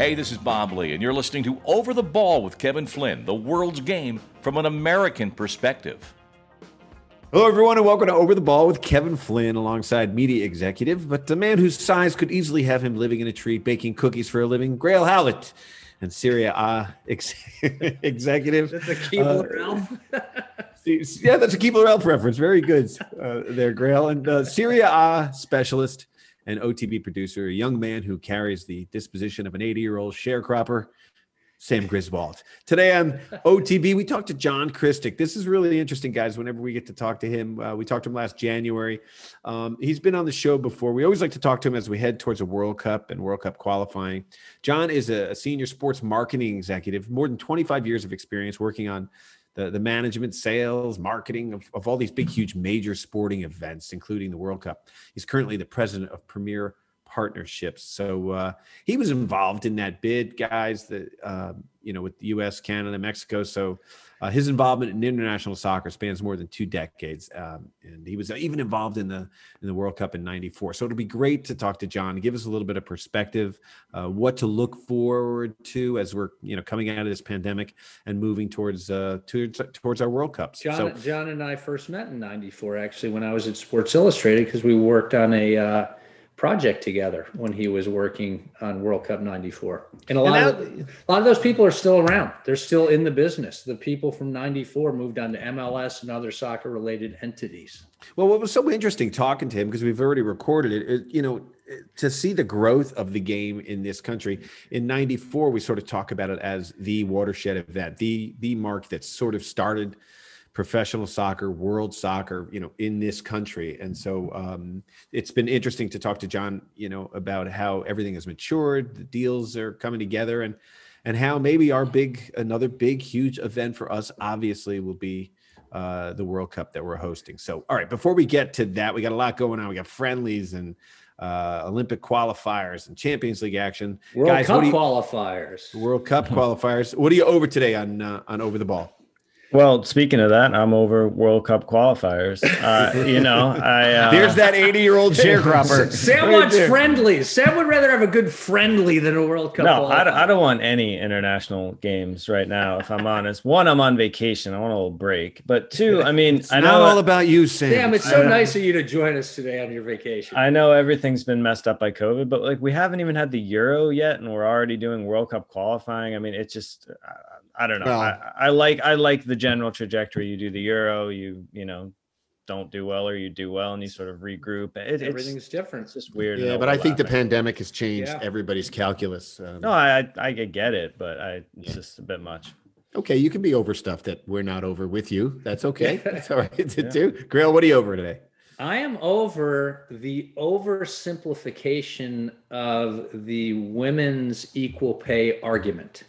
Hey, this is Bob Lee, and you're listening to Over the Ball with Kevin Flynn, the world's game from an American perspective. Hello, everyone, and welcome to Over the Ball with Kevin Flynn alongside media executive, but the man whose size could easily have him living in a tree baking cookies for a living, Grayle Howlett, and Serie A ex- executive. That's a Keebler Ralph. yeah, that's a Keebler Elf reference. Very good uh, there, Grayle. And uh, Serie A specialist and OTB producer, a young man who carries the disposition of an 80 year old sharecropper, Sam Griswold. Today on OTB, we talked to John Kristick. This is really interesting, guys. Whenever we get to talk to him, uh, we talked to him last January. Um, he's been on the show before. We always like to talk to him as we head towards a World Cup and World Cup qualifying. John is a, a senior sports marketing executive, more than 25 years of experience working on the, the management, sales, marketing of, of all these big, huge, major sporting events, including the World Cup. He's currently the president of Premier Partnerships. So uh, he was involved in that bid, guys. That uh, you know, with the U.S., Canada, Mexico. So uh, his involvement in international soccer spans more than two decades, um, and he was even involved in the in the World Cup in '94. So it'll be great to talk to John, give us a little bit of perspective, uh, what to look forward to as we're you know coming out of this pandemic and moving towards uh, towards, towards our World Cups. John, so, John and I first met in '94, actually, when I was at Sports Illustrated, because we worked on a uh, project together when he was working on World Cup '94. And a lot And of a lot of those people are still around. They're still in the business. The people from '94 moved on to MLS and other soccer-related entities. Well, what was so interesting talking to him because we've already recorded it, it, you know, to see the growth of the game in this country. In '94, we sort of talk about it as the watershed event, the the mark that sort of started professional soccer, world soccer, you know, in this country. And so um, it's been interesting to talk to John, you know, about how everything has matured, the deals are coming together, and and how maybe our big another big huge event for us obviously will be uh, the World Cup that we're hosting. So, all right, before we get to that, we got a lot going on. We got friendlies and uh, Olympic qualifiers and Champions League action. World Guys, Cup you- qualifiers. World Cup qualifiers. What are you over today on uh, on over the ball? Well, speaking of that, I'm over World Cup qualifiers. Uh, you know, I uh, There's that 80 year old sharecropper. Sam Right wants there. friendlies. Sam would rather have a good friendly than a World Cup. no, I don't, I don't want any international games right now. If I'm honest, one, I'm on vacation. I want a little break. But two, I mean, It's I not know all about you, Sam. Damn, it's so nice of you to join us today on your vacation. I know everything's been messed up by COVID, but like we haven't even had the Euro yet, and we're already doing World Cup qualifying. I mean, it's just I, I don't know. Well- I, I like I like the general trajectory. You do the Euro, you you know don't do well or you do well, and you sort of regroup. It, it's Everything's different. it's just weird. yeah, but I think the pandemic has changed Yeah. everybody's calculus. Um, No, I I, I get it, but I it's Yeah. just a bit much. okay, you can be over stuff that we're not over with you. That's okay. That's all right to Yeah. do. Grayle, what are you over today? I am over the oversimplification of the women's equal pay argument.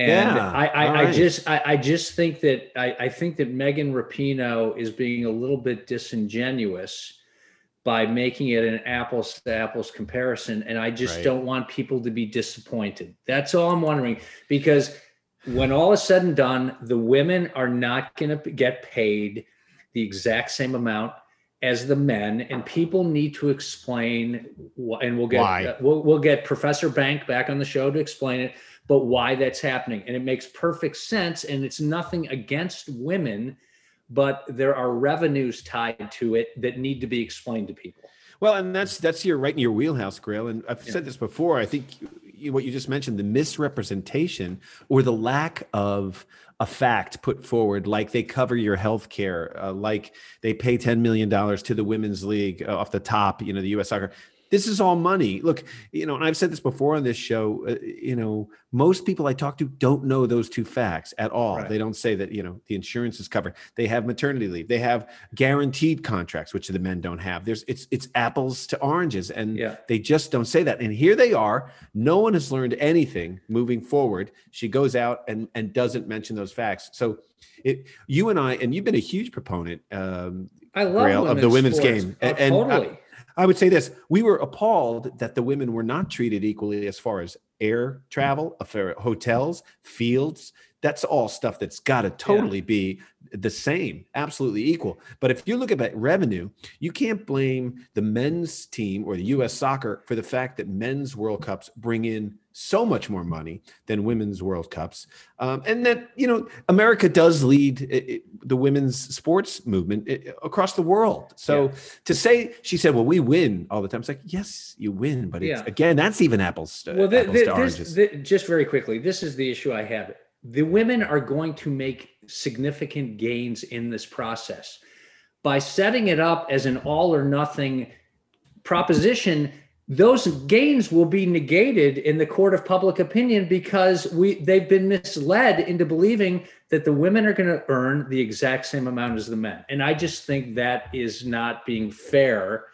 And Yeah, I, I, all I just I, I just think that I, I think that Megan Rapinoe is being a little bit disingenuous by making it an apples to apples comparison. And I just Right. don't want people to be disappointed. That's all I'm wondering. Because when all is said and done, the women are not going to get paid the exact same amount as the men, and people need to explain. And we'll get uh, we'll, we'll get Professor Bank back on the show to explain it, but why that's happening, and it makes perfect sense. And it's nothing against women, but there are revenues tied to it that need to be explained to people. Well, and that's that's your right in your wheelhouse, Grayle. And I've Yeah. said this before. I think what you just mentioned, the misrepresentation or the lack of a fact put forward, like they cover your health care, uh, like they pay ten million dollars to the women's league uh, off the top. You know, the U.S. Soccer. This is all money. Look, you know, and I've said this before on this show. Uh, you know, most people I talk to don't know those two facts at all. Right. They don't say that. You know, the insurance is covered. They have maternity leave. They have guaranteed contracts, which the men don't have. There's it's it's apples to oranges, and Yeah. they just don't say that. And here they are. No one has learned anything moving forward. She goes out and and doesn't mention those facts. So, it you and I, and you've been a huge proponent. Um, I love Grayle, of the women's sports. game. Oh, And- and totally. I would say this: we were appalled that the women were not treated equally as far as air travel, uh, hotels, fields. That's all stuff that's got to totally be the same, absolutely equal. But if you look at revenue, you can't blame the men's team or the U.S. soccer for the fact that men's World Cups bring in so much more money than women's World Cups, um, and that you know America does lead it, it, the women's sports movement it, across the world. So yeah. to say she said, "Well, we win all the time," it's like yes, you win, but yeah. again, that's even apples. Well, the, apples the, oranges. This, the, just very quickly, this is the issue I have. The women are going to make significant gains in this process by setting it up as an all or nothing proposition those gains will be negated in the court of public opinion because we they've been misled into believing that the women are going to earn the exact same amount as the men and i just think that is not being fair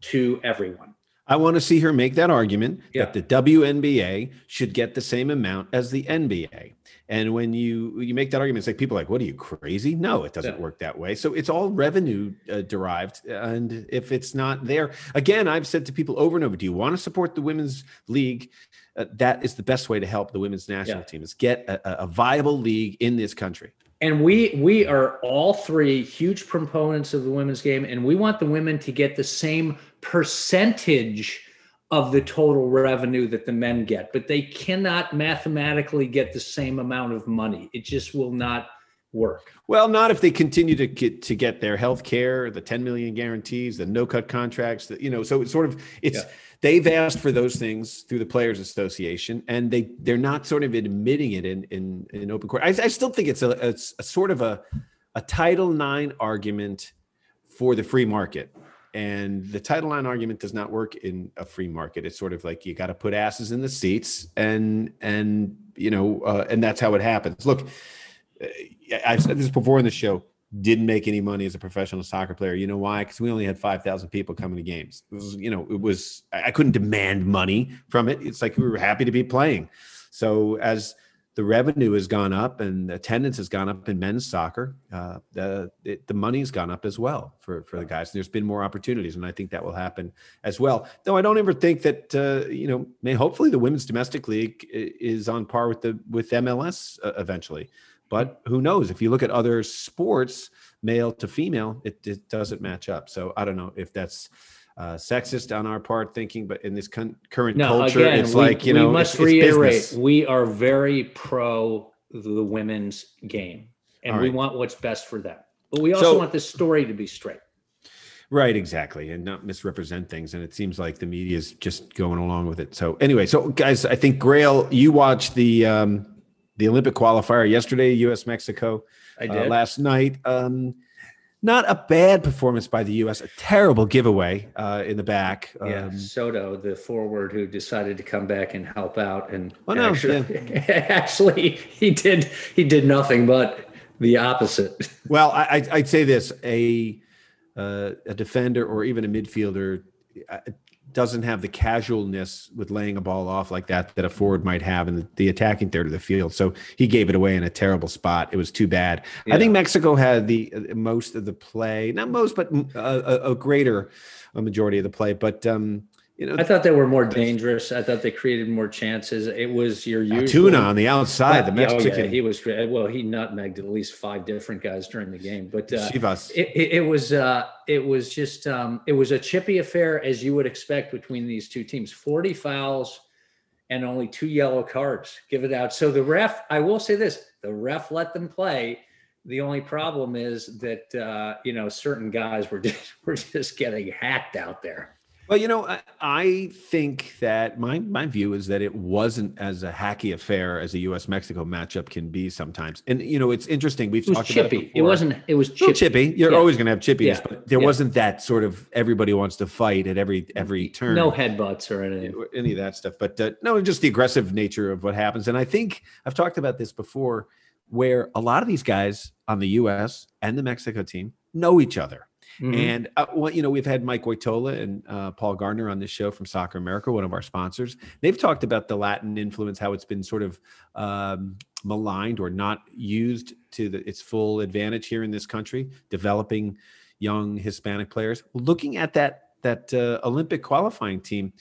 to everyone I want to see her make that argument yeah. that the WNBA should get the same amount as the NBA. And when you you make that argument, it's like people are like, "What are you crazy?" No, it doesn't yeah. work that way. So it's all revenue uh, derived, and if it's not there, again, I've said to people over and over, "Do you want to support the women's league?" Uh, that is the best way to help the women's national yeah. team is get a, a viable league in this country and we we are all three huge proponents of the women's game and we want the women to get the same percentage of the total revenue that the men get but they cannot mathematically get the same amount of money. It just will not work. Well not if they continue to get to get their health care the 10 million guarantees the no cut contracts that you know so it's sort of it's yeah they've asked for those things through the players association and they they're not sort of admitting it in in, in open court. I, I still think it's a, it's a sort of a a title ix argument for the free market. And the title ix argument does not work in a free market. It's sort of like you got to put asses in the seats and and you know uh, and that's how it happens. Look i've said this before in the show didn't make any money as a professional soccer player. You know why? Because we only had 5,000 people coming to games. Was, you know, it was, I couldn't demand money from it. It's like we were happy to be playing. So as the revenue has gone up and attendance has gone up in men's soccer, uh, the, it, the money's gone up as well for, for the guys. And there's been more opportunities, and I think that will happen as well. Though I don't ever think that, uh, you know, may, hopefully the women's domestic league is on par with the, with MLS uh, eventually. But who knows? If you look at other sports, male to female, it, it doesn't match up. So I don't know if that's uh, sexist on our part thinking, but in this con- current no, culture, again, it's we, like you know, we must it's, reiterate: it's we are very pro the women's game, and right. we want what's best for them. But we also so, want the story to be straight. Right, exactly, and not misrepresent things. And it seems like the media is just going along with it. So anyway, so guys, I think Grayle, you watched the um, the Olympic qualifier yesterday, U.S. Mexico. I uh, did uh, last night. Um, not a bad performance by the U.S. A terrible giveaway uh, in the back. Yeah, um, Soto, the forward who decided to come back and help out, and well, no, actually, yeah. actually, he did he did nothing but the opposite. Well, I, I'd say this: a uh, a defender or even a midfielder uh, doesn't have the casualness with laying a ball off like that that a forward might have in the, the attacking third of the field. So he gave it away in a terrible spot. It was too bad. Yeah. I think Mexico had the uh, most of the play, not most, but a, a, a greater a majority of the play. But um, you know, I thought they were more dangerous. I thought they created more chances. It was Uriel Antuna on the outside. The Mexican, oh yeah, he was great. Well, he nutmegged at least five different guys during the game. But uh, it, it, it, was uh, it was just um, it was a chippy affair as you would expect between these two teams. Forty fouls and only two yellow cards. Give it out. So the ref, I will say this: the ref let them play. The only problem is that uh, you know certain guys were just, were just getting hacked out there. Well, you know, I, I, think that my my view is that it wasn't as a hacky affair as a U.S. Mexico matchup can be sometimes. And you know, it's interesting. We've talked chippy. about it, it wasn't. It was chippy. chippy. You're yeah. always going to have chippies, yeah. but there yeah. wasn't that sort of everybody wants to fight at every every turn. No headbutts or anything. Any of that stuff. But uh, no, just the aggressive nature of what happens. And I think I've talked about this before, where a lot of these guys on the U.S. and the Mexico team know each other Mm-hmm. And uh, well, you know, we've had Mike Woitalla and uh, Paul Gardner on this show from Soccer America, one of our sponsors. They've talked about the Latin influence, how it's been sort of um, maligned or not used to the, its full advantage here in this country, developing young Hispanic players. Looking at that that uh, Olympic qualifying team,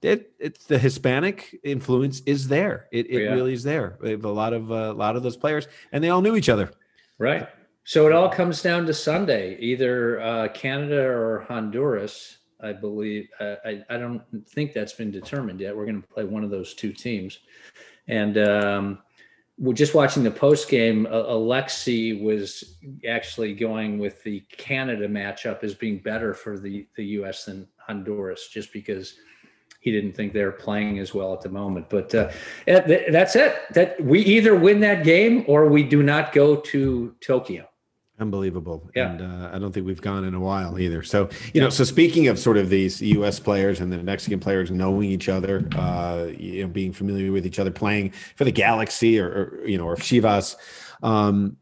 it, it's the Hispanic influence is there. It, it Yeah. really is there. We have a lot of uh, a lot of those players, and they all knew each other. Right. So it all comes down to Sunday, either uh, Canada or Honduras. I believe. I I don't think that's been determined yet. We're going to play one of those two teams, and um, we're just watching the post game. Alexi was actually going with the Canada matchup as being better for the the U.S. than Honduras, just because he didn't think they were playing as well at the moment. But uh, that's it. That we either win that game or we do not go to Tokyo. Unbelievable. Yeah. And uh, I don't think we've gone in a while either. So, you know, so speaking of sort of these US players and the Mexican players knowing each other, uh, you know, being familiar with each other, playing for the Galaxy or, or you know, or Chivas, um,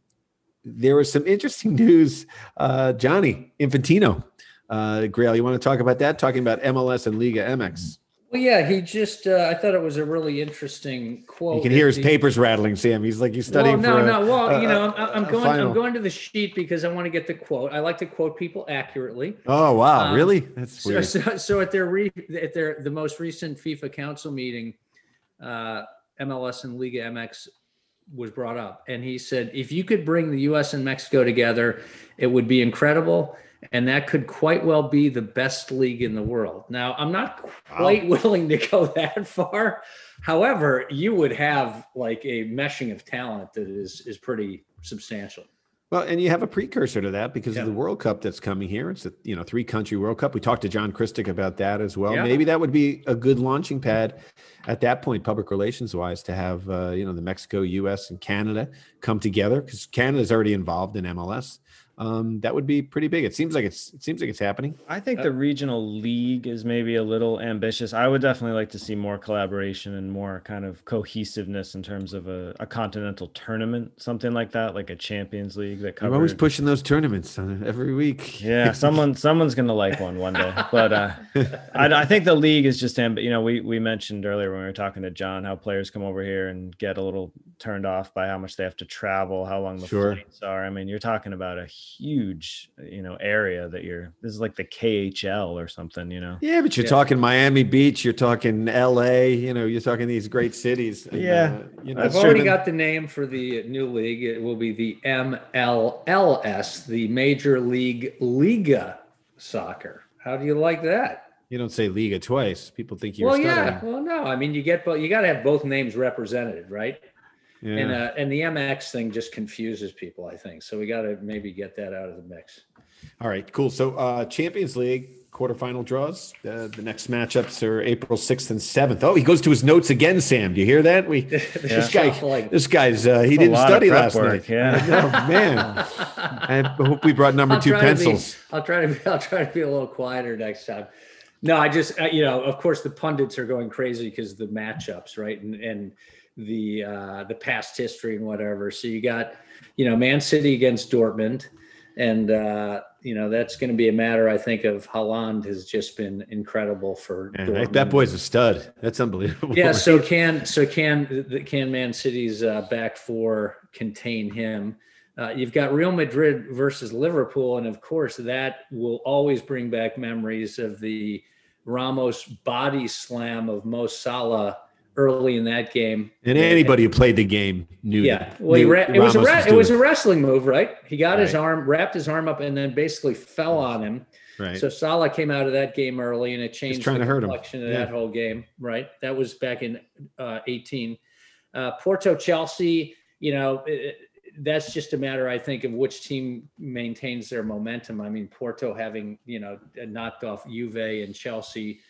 there was some interesting news. Uh, Gianni Infantino, uh, Grayle, you want to talk about that? Talking about MLS and Liga MX. Well, yeah, he just. Uh, I thought it was a really interesting quote. You can hear his He- papers rattling, Sam. He's like he's Well, studying no, for a- no. Well, a- you know, I'm, I'm going. final. I'm going to the sheet because I want to get the quote. I like to quote people accurately. Oh wow, Um, really? That's So, weird. so, so at their re, at their the most recent FIFA Council meeting, uh, MLS and Liga MX was brought up, and he said if you could bring the U.S. and Mexico together, it would be incredible, and that could quite well be the best league in the world. Now, I'm not quite willing to go that far. However, you would have like a meshing of talent that is is pretty substantial. Well, and you have a precursor to that because Yeah. of the World Cup that's coming here. It's a you know three country World Cup. We talked to John Kristick about that as well. Yeah. Maybe that would be a good launching pad at that point, public relations wise, to have uh, you know the Mexico, U.S., and Canada come together because Canada's already involved in MLS. Um, that would be pretty big. It seems like it's it seems like it's happening. I think Uh, the regional league is maybe a little ambitious. I would definitely like to see more collaboration and more kind of cohesiveness in terms of a, a continental tournament, something like that, like a Champions League that I'm covers. always pushing those tournaments uh, every week. yeah, someone someone's gonna like one one day. But uh, I, I think the league is just amb- you know we we mentioned earlier when we were talking to John how players come over here and get a little turned off by how much they have to travel, how long the Sure. flights are. I mean, you're talking about a huge you know area that you're. This is like the KHL or something, you know. Yeah, but you're Yeah. talking Miami Beach, you're talking L.A., you know, you're talking these great cities. and, Yeah, uh, you know, I've already true. got the name for the new league. It will be the MLLS, the Major League Liga Soccer. How do you like that? You don't say Liga twice. People think you're well, stuttering. yeah. Well, no. I mean, you get both. You got to have both names represented, right? Yeah. And uh, and the MX thing just confuses people. I think so. We got to maybe get that out of the mix. All right, cool. So uh Champions League quarterfinal draws. Uh, the next matchups are April 6th and 7th. Oh, he goes to his notes again, Sam. Do you hear that? We this guy Shuffling. this guy's uh he didn't study last work, night. yeah. Oh man. I hope we brought number I'll two try to be- pencils. I'll try to be, I'll try to be a little quieter next time. No, I just uh, you know, of course, the pundits are going crazy because the matchups, right, and and the uh, the past history and whatever. So you got you know Man City against Dortmund, and uh, you know that's going to be a matter, I think, of Haaland has just been incredible for Man, that, Dortmund. that boy's a stud. That's unbelievable. Yeah. So can so can can Man City's uh, back four contain him? Uh, you've got Real Madrid versus Liverpool, and of course that will always bring back memories of the Ramos body slam of Mo Salah early in that game. and anybody who played the game knew Yeah, that- well, knew ra- it was a ra- it was a wrestling move, right? He got his arm, wrapped his arm up, and then basically fell on him. right. So Salah came out of that game early, and it changed trying the to hurt him. complexion of Yeah. that whole game. Right, that was back in uh, 18. Uh, Porto Chelsea, you know, it- that's just a matter, I think, of which team maintains their momentum. I mean, Porto having you know knocked off Juve and Chelsea,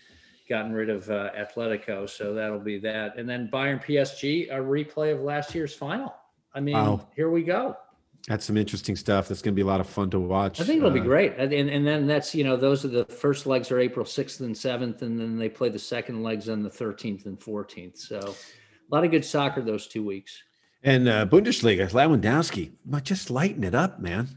gotten rid of uh, Atletico, so that'll be that. And then Bayern PSG, a replay of last year's final. I mean, Wow. here we go. That's some interesting stuff. That's going to be a lot of fun to watch. I think it'll be Uh, great. And, and then that's, you know, those are the first legs are April 6th and 7th, and then they play the second legs on the 13th and 14th. So a lot of good soccer those two weeks. And uh, Bundesliga, Lewandowski, just lighten it up, man.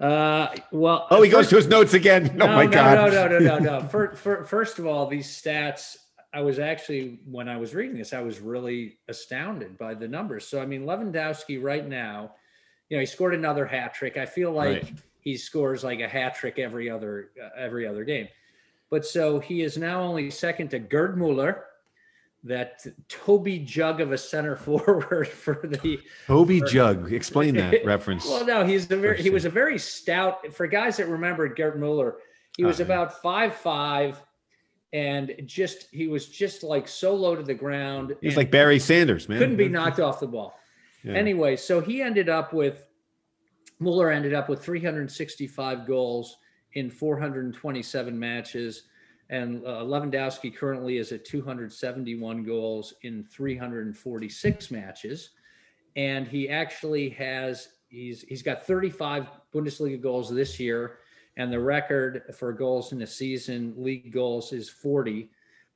Uh, well, Oh, he goes to his notes again. Oh my no, god. No, no, no, no, no. For, for, first of all, these stats, I was actually, when I was reading this, I was really astounded by the numbers. So, I mean, Lewandowski right now, you know, he scored another hat trick. I feel like Right. he scores like a hat trick every other, uh, every other game. But so he is now only second to Gerd Muller, that Toby Jug of a center forward for the. Toby Jug. Explain that reference. Well, no, he's a very he was a very stout. For guys that remember Gerd Muller, he was yeah. about five five, and just he was just like so low to the ground. He's like Barry Sanders, man. couldn't be knocked off the ball. Yeah. Anyway, so he ended up with Mueller ended up with 365 goals in 427 matches, and uh, Lewandowski currently is at 271 goals in 346 matches, and he actually has he's he's got 35 Bundesliga goals this year, and the record for goals in a season, league goals, is 40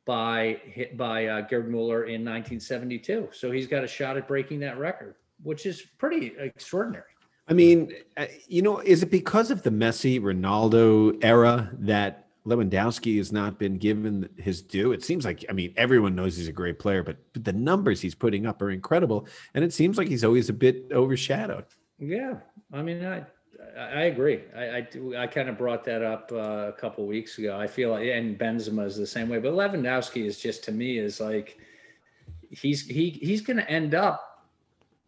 by by uh, Gerd Mueller in 1972. So he's got a shot at breaking that record, which is pretty extraordinary. I mean, uh, you know, is it because of the Messi Ronaldo era that Lewandowski has not been given his due? It seems like, I mean, everyone knows he's a great player, but the numbers he's putting up are incredible. And it seems like he's always a bit overshadowed. Yeah, I mean, I I agree. I I, I kind of brought that up uh, a couple weeks ago. I feel like, and Benzema is the same way, but Lewandowski is just to me is like he's he he's going to end up.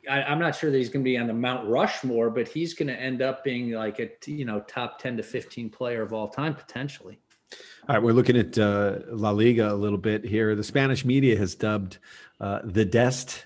I, I'm not sure that he's going to be on the Mount Rushmore, but he's going to end up being like a you know top 10 to 15 player of all time potentially. All right, we're looking at uh, La Liga a little bit here. The Spanish media has dubbed uh, the Dest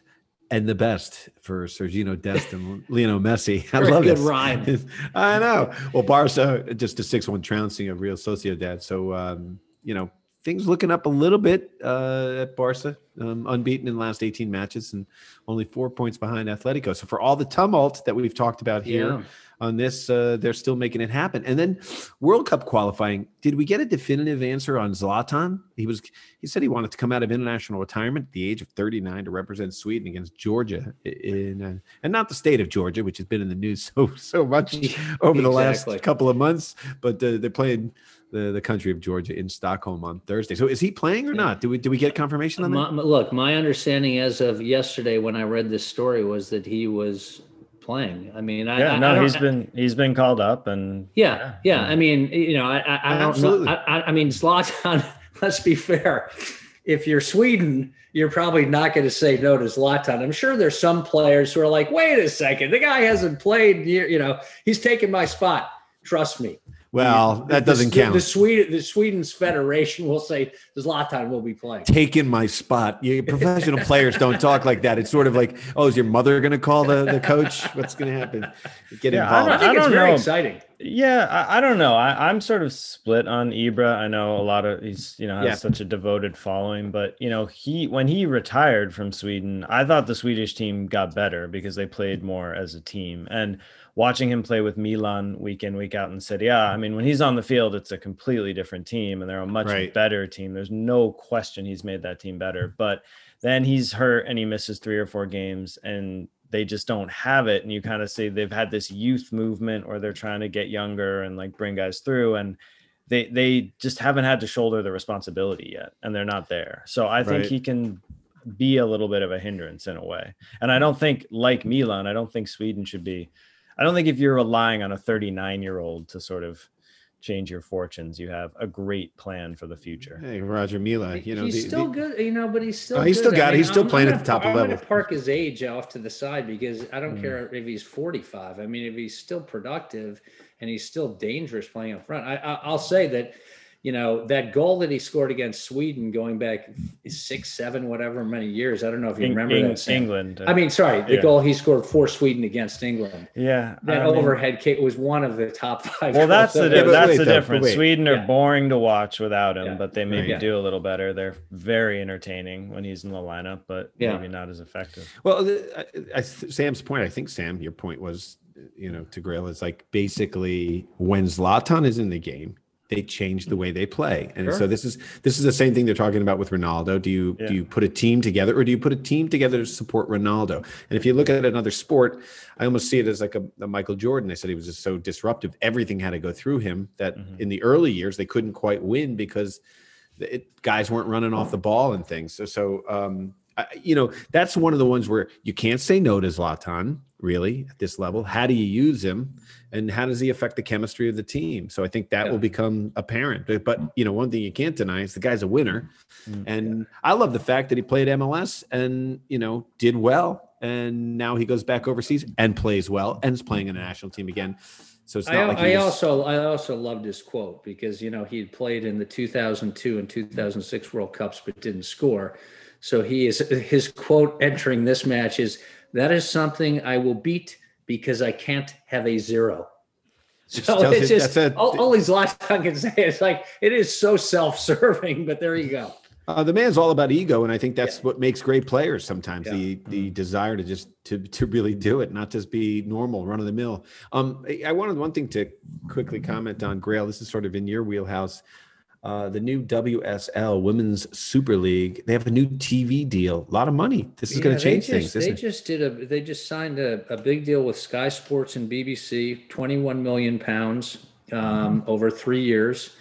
and the best for Sergino Dest and Lionel Messi. I love good rhyme. I know. Well, Barca just a six-one trouncing of Real Sociedad. So um, you know things looking up a little bit uh, at Barca, um, unbeaten in the last 18 matches and only four points behind Atletico. So for all the tumult that we've talked about here Yeah. On this, uh, they're still making it happen. And then World Cup qualifying. Did we get a definitive answer on Zlatan? He was he said he wanted to come out of international retirement at the age of 39 to represent Sweden against Georgia in uh, and not the state of Georgia, which has been in the news so so much over the Exactly. last couple of months. But uh, they're playing the, the country of Georgia in Stockholm on Thursday. So is he playing or not? Do we do we get confirmation on that? My- look, my understanding as of yesterday when I read this story was that he was playing. I mean, I, Yeah, I, I no, don't- he's been he's been called up and Yeah, yeah. I mean, you know, I, I, I don't Absolutely. know. I, I- I mean, Zlatan. Let's be fair. If you're Sweden, you're probably not going to say no to Zlatan. I'm sure there's some players who are like, "Wait a second, the guy hasn't played. You you know, he's taken my spot. Trust me." Well, that doesn't the, count. The Sweden, the Sweden's federation will say Zlatan will be playing. Taking my spot. You, professional players don't talk like that. It's sort of like, oh, is your mother going to call the, the coach? What's going to happen? Get Yeah, I involved. I don't- think it's very know. exciting. Yeah, I, I don't know. I, I'm sort of split on Ibra. I know a lot of he's you know has Yeah. such a devoted following, but you know he when he retired from Sweden, I thought the Swedish team got better because they played more as a team. And watching him play with Milan week in week out in Serie A, I mean when he's on the field, it's a completely different team, and they're a much Right. better team. There's no question he's made that team better, but then he's hurt and he misses three or four games and they just don't have it and you kind of see they've had this youth movement or they're trying to get younger and like bring guys through and they they just haven't had to shoulder the responsibility yet and they're not there so i think Right. he can be a little bit of a hindrance in a way and i don't think like milan i don't think sweden should be i don't think if you're relying on a 39 year old to sort of change your fortunes you have a great plan for the future Hey, Roger Milla. You know, he's the- still the- good, you know, but he's still. Oh, he's good. still got it. He's still playing at gonna the top par- I'm level. gonna park his age off to the side because I Mm. don't care if he's 45. I mean, if he's still productive and he's still dangerous playing up front, I, I, I'll say that. You know that goal that he scored against Sweden, going back six, seven, whatever many years. I don't know if you Eng- remember Eng- that. Sam. england I mean, sorry, the Yeah. goal he scored for Sweden against England. yeah That I mean- overhead kick was one of the top five. Well, that's the. Yeah, that's wait, the though, difference. wait. Sweden are Yeah. boring to watch without him, Yeah. but they maybe Yeah. do a little better. They're very entertaining when he's in the lineup, but Yeah. maybe not as effective. Well, I, I, Sam's point, I think, Sam, your point was, you know, to Grayle is like basically when Zlatan is in the game, they change the way they play. And so this is this is the same thing they're talking about with Ronaldo. Do you Yeah. do you put a team together or do you put a team together to support Ronaldo? And if you look at another sport, I almost see it as like a, a Michael Jordan. They said he was just so disruptive. Everything had to go through him that Mhm. in the early years they couldn't quite win because it, guys weren't running off the ball and things. So, so um, I, you know, that's one of the ones where you can't say no to Zlatan. Really at this level? How do you use him? And how does he affect the chemistry of the team? So I think that Yeah. will become apparent. But, you know, one thing you can't deny is the guy's a winner. Mm. And I love the fact that he played MLS and, you know, did well. And now he goes back overseas and plays well and is playing in a national team again. So it's not I, like I was- also I also loved his quote because you know he had played in the 2002 and 2006 World Cups but didn't score. So he is his quote entering this match is that is something I will beat because I can't have a zero. So it's just a- all, all these lots I can say. It's like it is so self-serving, but there you go. Uh, the man's all about ego, and I think that's what makes great players. Sometimes Yeah. the the desire to just to to really do it, not just be normal, run of the mill. Um, I wanted one thing to quickly comment on Grayle. This is sort of in your wheelhouse. Uh, the new WSL Women's Super League. They have a new TV deal. A lot of money. This is going to change just- things. They it? just did a. They just signed a, a big deal with Sky Sports and BBC, twenty-one million pounds um, over three years,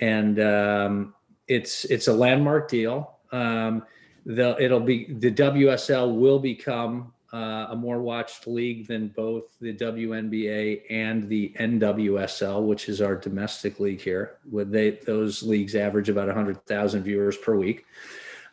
and um, it's it's a landmark deal. Um, the it'll be the WSL will become uh, a more watched league than both the WNBA and the NWSL, which is our domestic league here. With they those leagues average about hundred thousand viewers per week.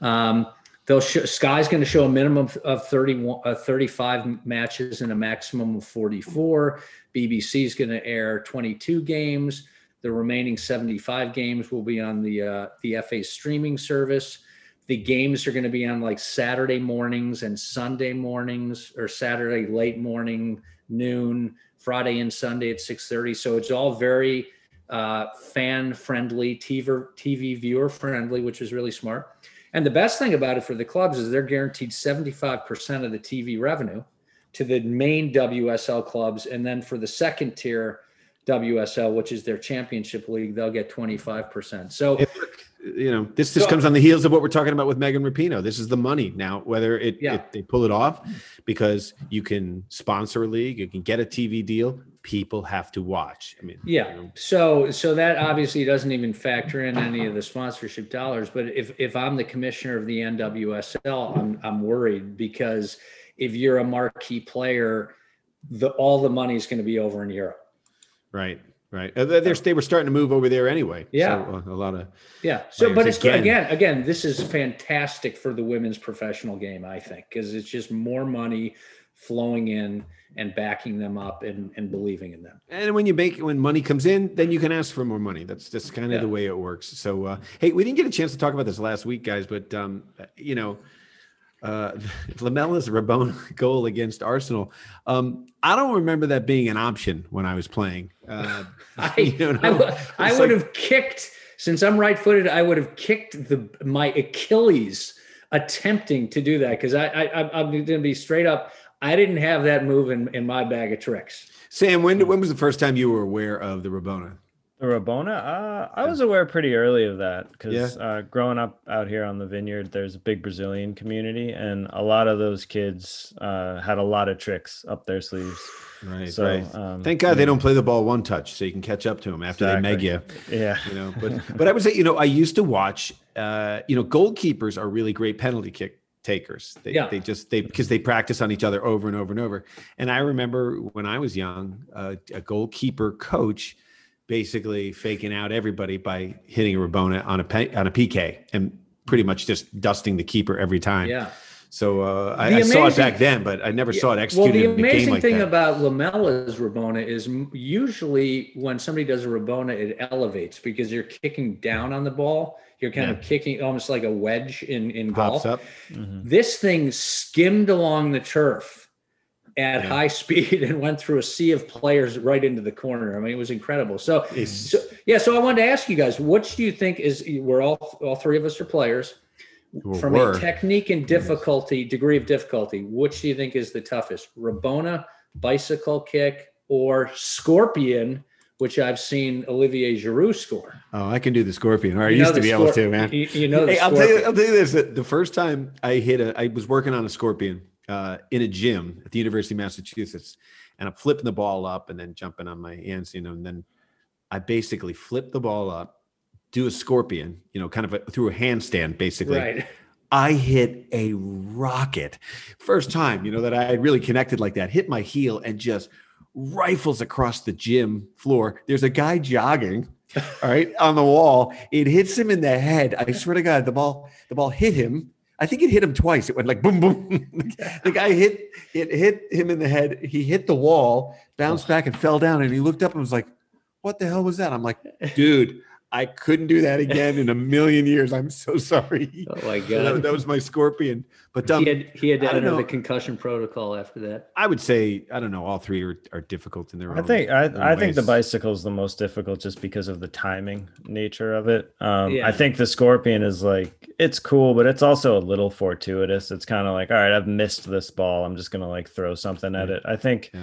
Um, they'll show, Sky's going to show a minimum of 31, uh, 35 matches and a maximum of 44. BBC is going to air 22 games. The remaining 75 games will be on the uh, the FA streaming service. The games are going to be on like Saturday mornings and Sunday mornings, or Saturday late morning, noon, Friday and Sunday at 6:30. So it's all very uh, fan friendly, TV TV viewer friendly, which is really smart. And the best thing about it for the clubs is they're guaranteed 75% of the TV revenue to the main WSL clubs. And then for the second tier WSL, which is their championship league, they'll get 25%. So, you know, this just So- comes on the heels of what we're talking about with Megan Rapinoe. This is the money now. Whether it, Yeah. it they pull it off because you can sponsor a league, you can get a TV deal. People have to watch. I mean, yeah. you know, So, so that obviously doesn't even factor in any of the sponsorship dollars. But if, if I'm the commissioner of the NWSL, I'm, I'm worried because if you're a marquee player, the, all the money is going to be over in Europe. right, right. They were starting to move over there anyway. Yeah. so, uh, a lot of Yeah. So, but it's again. again, again, this is fantastic for the women's professional game, I think, because it's just more money flowing in and backing them up and, and believing in them. And when you make when money comes in, then you can ask for more money. That's just kind of Yeah. the way it works. So, uh, hey, we didn't get a chance to talk about this last week, guys, but um, you know, uh, Lamela's Rabona goal against Arsenal. Um, I don't remember that being an option when I was playing. Uh, I, you know, I, would- I would like- have kicked, since I'm right footed, I would have kicked the my Achilles attempting to do that because I, I, I'm- I'm going to be straight up. I didn't have that move in, in my bag of tricks. Sam, when when was the first time you were aware of the Rabona? The Rabona, uh, I was aware pretty early of that because Yeah. uh, growing up out here on the vineyard, there's a big Brazilian community, and a lot of those kids uh, had a lot of tricks up their sleeves. Right, So, right. um, Thank God they don't play the ball one touch, so you can catch up to them after they meg you. Yeah, you know but but i would say you know i used to watch uh you know goalkeepers are really great penalty kick takers they, Yeah. they just they because they practice on each other over and over and over and i remember when i was young uh, a goalkeeper coach basically faking out everybody by hitting a rabona on a pe- on a pk and pretty much just dusting the keeper every time Yeah. so uh, I, The I saw it back then but i never Yeah, saw it Well, executed the in a game amazing like thing that about Lamela's Rabona is usually when somebody does a Rabona, it elevates because you're kicking down on the ball. You're kind of kicking almost like a wedge in, in pops golf. up Mhm. This thing skimmed along the turf at Yeah. high speed and went through a sea of players right into the corner. I mean, it was incredible. So, so yeah, so I wanted to ask you guys, which do you think is we're all all three of us are players Or from were. a technique and difficulty degree of difficulty which do you think is the toughest rabona bicycle kick or scorpion which i've seen olivier giroud score oh i can do the scorpion or i You used to the be able to man you, you know the Hey, I'll tell you. I'll tell you this: the first time I hit a, I was working on a scorpion uh, in a gym at the University of Massachusetts, and I'm flipping the ball up and then jumping on my hands, you know, and then I basically flip the ball up, do a scorpion, you know, kind of a, through a handstand, basically. right I hit a rocket. First time, you know, that I had really connected like that, hit my heel and just rifles across the gym floor. There's a guy jogging, all right, on the wall. It hits him in the head. I swear to God, the ball, the ball hit him. I think it hit him twice. It went like boom, boom. the guy hit it hit him in the head. He hit the wall, bounced back, and fell down. And he looked up and was like, "What the hell was that?" I'm like, "Dude, I couldn't do that again in a million years. I'm so sorry." Oh my that, god. that was my scorpion. But um, he had he had to I enter the concussion protocol after that. I would say I don't know. All three are, are difficult in their own. I think I, I think the bicycle is the most difficult just because of the timing nature of it. Um, Yeah. I think the scorpion is like it's cool, but it's also a little fortuitous. It's kind of like, all right, I've missed this ball. I'm just gonna like throw something at Yeah. it. I think Yeah.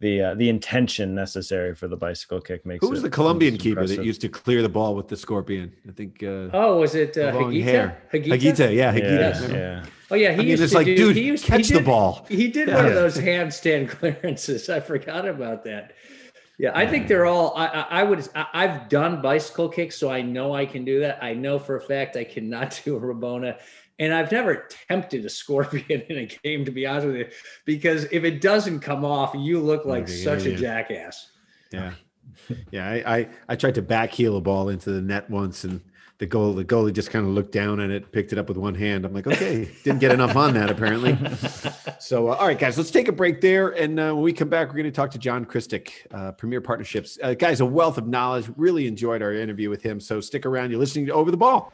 The uh, the intention necessary for the bicycle kick makes. Who was it the Colombian most keeper that used to clear the ball with the scorpion? I think. Uh, Oh, was it uh, long Higuita? hair. Higuita? Higuita, yeah, Higuita. Yeah, remember? yeah. Oh yeah, he I mean, used it's to like, do, dude, he used, catch he the ball. He did one of those handstand clearances. I forgot about that. Yeah, I think they're all. I, I, I would. I, I've done bicycle kicks, so I know I can do that. I know for a fact I cannot do a Rabona, and I've never attempted a scorpion in a game, to be honest with you, because if it doesn't come off, you look like Okay, such yeah, a yeah. jackass. Yeah, yeah. I, I I tried to back heel a ball into the net once, and the goal the goalie just kind of looked down at it, picked it up with one hand. I'm like, okay, didn't get enough on that apparently. So, uh, all right, guys, let's take a break there, and uh, when we come back, we're going to talk to John Kristick, uh, Premier Partnerships. Uh, guys, a wealth of knowledge. Really enjoyed our interview with him. So stick around. You're listening to Over the Ball.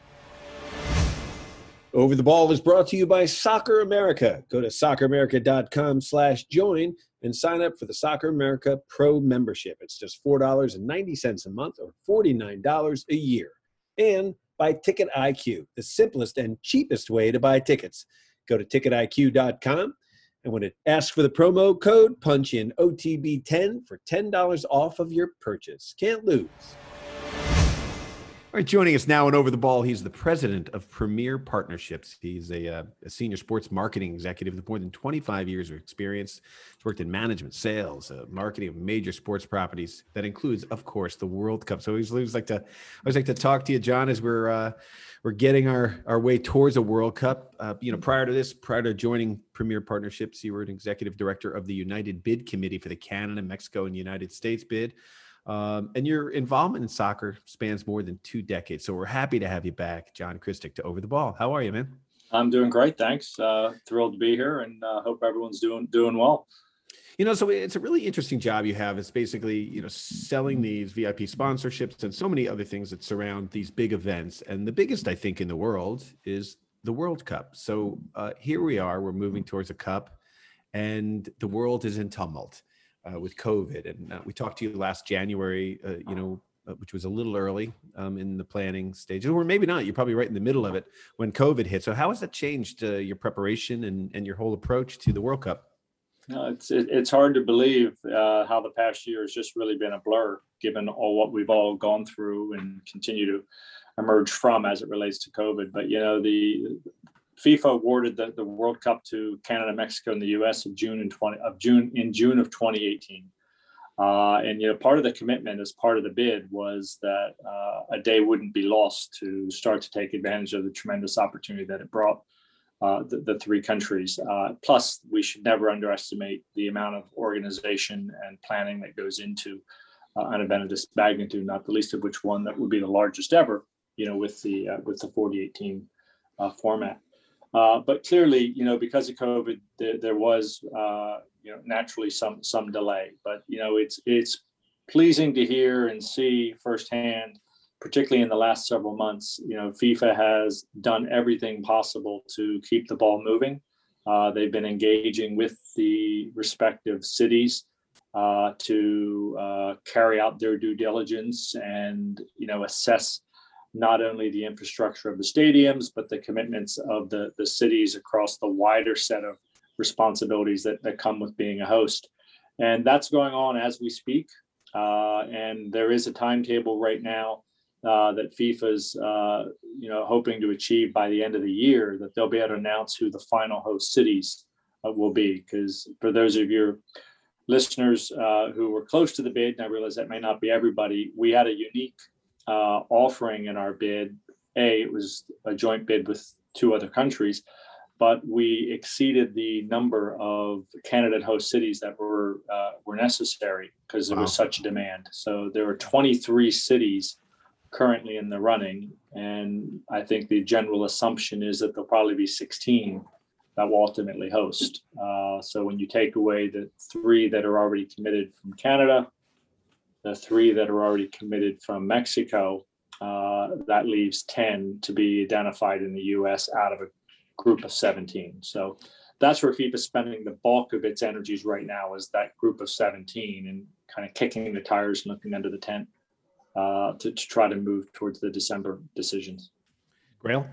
Over the Ball is brought to you by Soccer America. Go to socceramerica.com slash join and sign up for the Soccer America Pro membership. It's just $4.90 a month or $49 a year. And by Ticket IQ, the simplest and cheapest way to buy tickets. Go to ticketiq.com and when it asks for the promo code, punch in OTB10 for $10 off of your purchase. Can't lose. All right, joining us now and over the ball, he's the president of Premier Partnerships. He's a, uh, a senior sports marketing executive with more than 25 years of experience. He's worked in management, sales, uh, marketing of major sports properties. That includes, of course, the World Cup. So he's always like to, I always like to talk to you, John, as we're uh, we're getting our our way towards a World Cup. Uh, you know, prior to this, prior to joining Premier Partnerships, you were an executive director of the United Bid Committee for the Canada, Mexico, and United States bid. Um, and your involvement in soccer spans more than two decades. So we're happy to have you back, John Kristick, to Over the Ball. How are you, man? I'm doing great, thanks. Uh, thrilled to be here, and uh, hope everyone's doing doing well. You know, so it's a really interesting job you have. It's basically, you know, selling these VIP sponsorships and so many other things that surround these big events. And the biggest, I think, in the world is the World Cup. So uh, here we are, we're moving towards a cup, and the world is in tumult uh, with COVID. And uh, we talked to you last January, uh, you know, uh, which was a little early um, in the planning stages, or maybe not. You're probably right in the middle of it when COVID hit. So how has that changed uh, your preparation and, and your whole approach to the World Cup? Uh, it's it, it's hard to believe uh, how the past year has just really been a blur, given all what we've all gone through and continue to emerge from as it relates to COVID. But you know, the FIFA awarded the, the World Cup to Canada, Mexico, and the U.S. of June and twenty of June in June of 2018. Uh, and you know, part of the commitment as part of the bid was that uh, a day wouldn't be lost to start to take advantage of the tremendous opportunity that it brought uh, the, the three countries. Uh, plus, we should never underestimate the amount of organization and planning that goes into uh, an event of this magnitude. Not the least of which one that would be the largest ever. You know, with the uh, with the 40 18 uh, format. Uh, but clearly, you know, because of COVID, there, there was, uh, you know, naturally some some delay. But you know, it's it's pleasing to hear and see firsthand, particularly in the last several months. You know, FIFA has done everything possible to keep the ball moving. Uh, they've been engaging with the respective cities uh, to uh, carry out their due diligence and you know assess not only the infrastructure of the stadiums, but the commitments of the, the cities across the wider set of responsibilities that, that come with being a host. And that's going on as we speak. Uh, and there is a timetable right now uh, that FIFA's, uh, you know, hoping to achieve by the end of the year that they'll be able to announce who the final host cities uh, will be. Because for those of your listeners uh, who were close to the bid, and I realize that may not be everybody, we had a unique uh, offering in our bid. A, it was a joint bid with two other countries, but we exceeded the number of candidate host cities that were uh, were necessary because there was such demand. So there were 23 cities currently in the running, and I think the general assumption is that there'll probably be 16 that will ultimately host. Uh, so when you take away the three that are already committed from Canada, the three that are already committed from Mexico, uh, that leaves 10 to be identified in the US out of a group of 17. So that's where FIFA is spending the bulk of its energies right now is that group of 17 and kind of kicking the tires and looking under the tent uh, to, to try to move towards the December decisions. Grayle?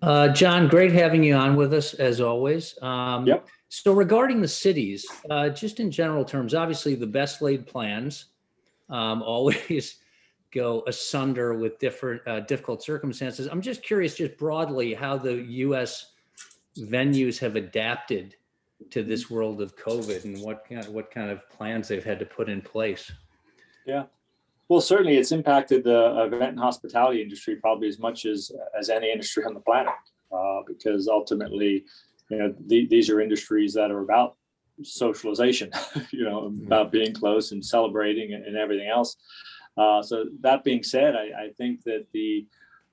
Uh, John, great having you on with us as always. Um, Yep. So regarding the cities, uh, just in general terms, obviously the best laid plans um, always go asunder with different uh, difficult circumstances. I'm just curious, just broadly, how the U.S. venues have adapted to this world of COVID and what kind of, what kind of plans they've had to put in place. Yeah, well, certainly it's impacted the event and hospitality industry probably as much as as any industry on the planet, uh, because ultimately, you know, the, these are industries that are about socialization, you know, about being close and celebrating and, and everything else. Uh, so that being said, I, I think that the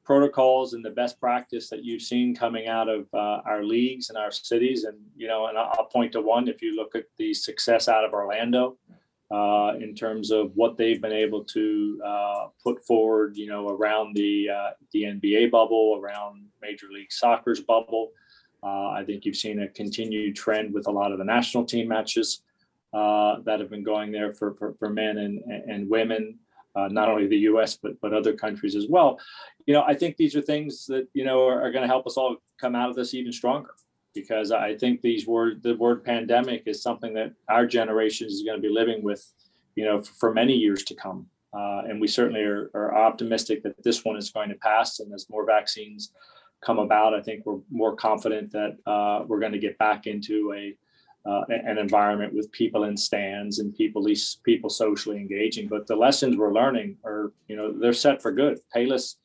protocols and the best practice that you've seen coming out of uh, our leagues and our cities, and you know, and I'll point to one. If you look at the success out of Orlando, uh, in terms of what they've been able to uh, put forward, you know, around the uh, the NBA bubble, around Major League Soccer's bubble. Uh, I think you've seen a continued trend with a lot of the national team matches uh, that have been going there for for, for men and and women, uh, not only the U.S. but but other countries as well. You know, I think these are things that you know are, are going to help us all come out of this even stronger because I think these word the word pandemic is something that our generation is going to be living with, you know, for, for many years to come. Uh, and we certainly are, are, optimistic that this one is going to pass. And as more vaccines come about, I think we're more confident that uh, we're going to get back into a uh, an environment with people in stands and people people socially engaging. But the lessons we're learning are, you know, they're set for good. Payless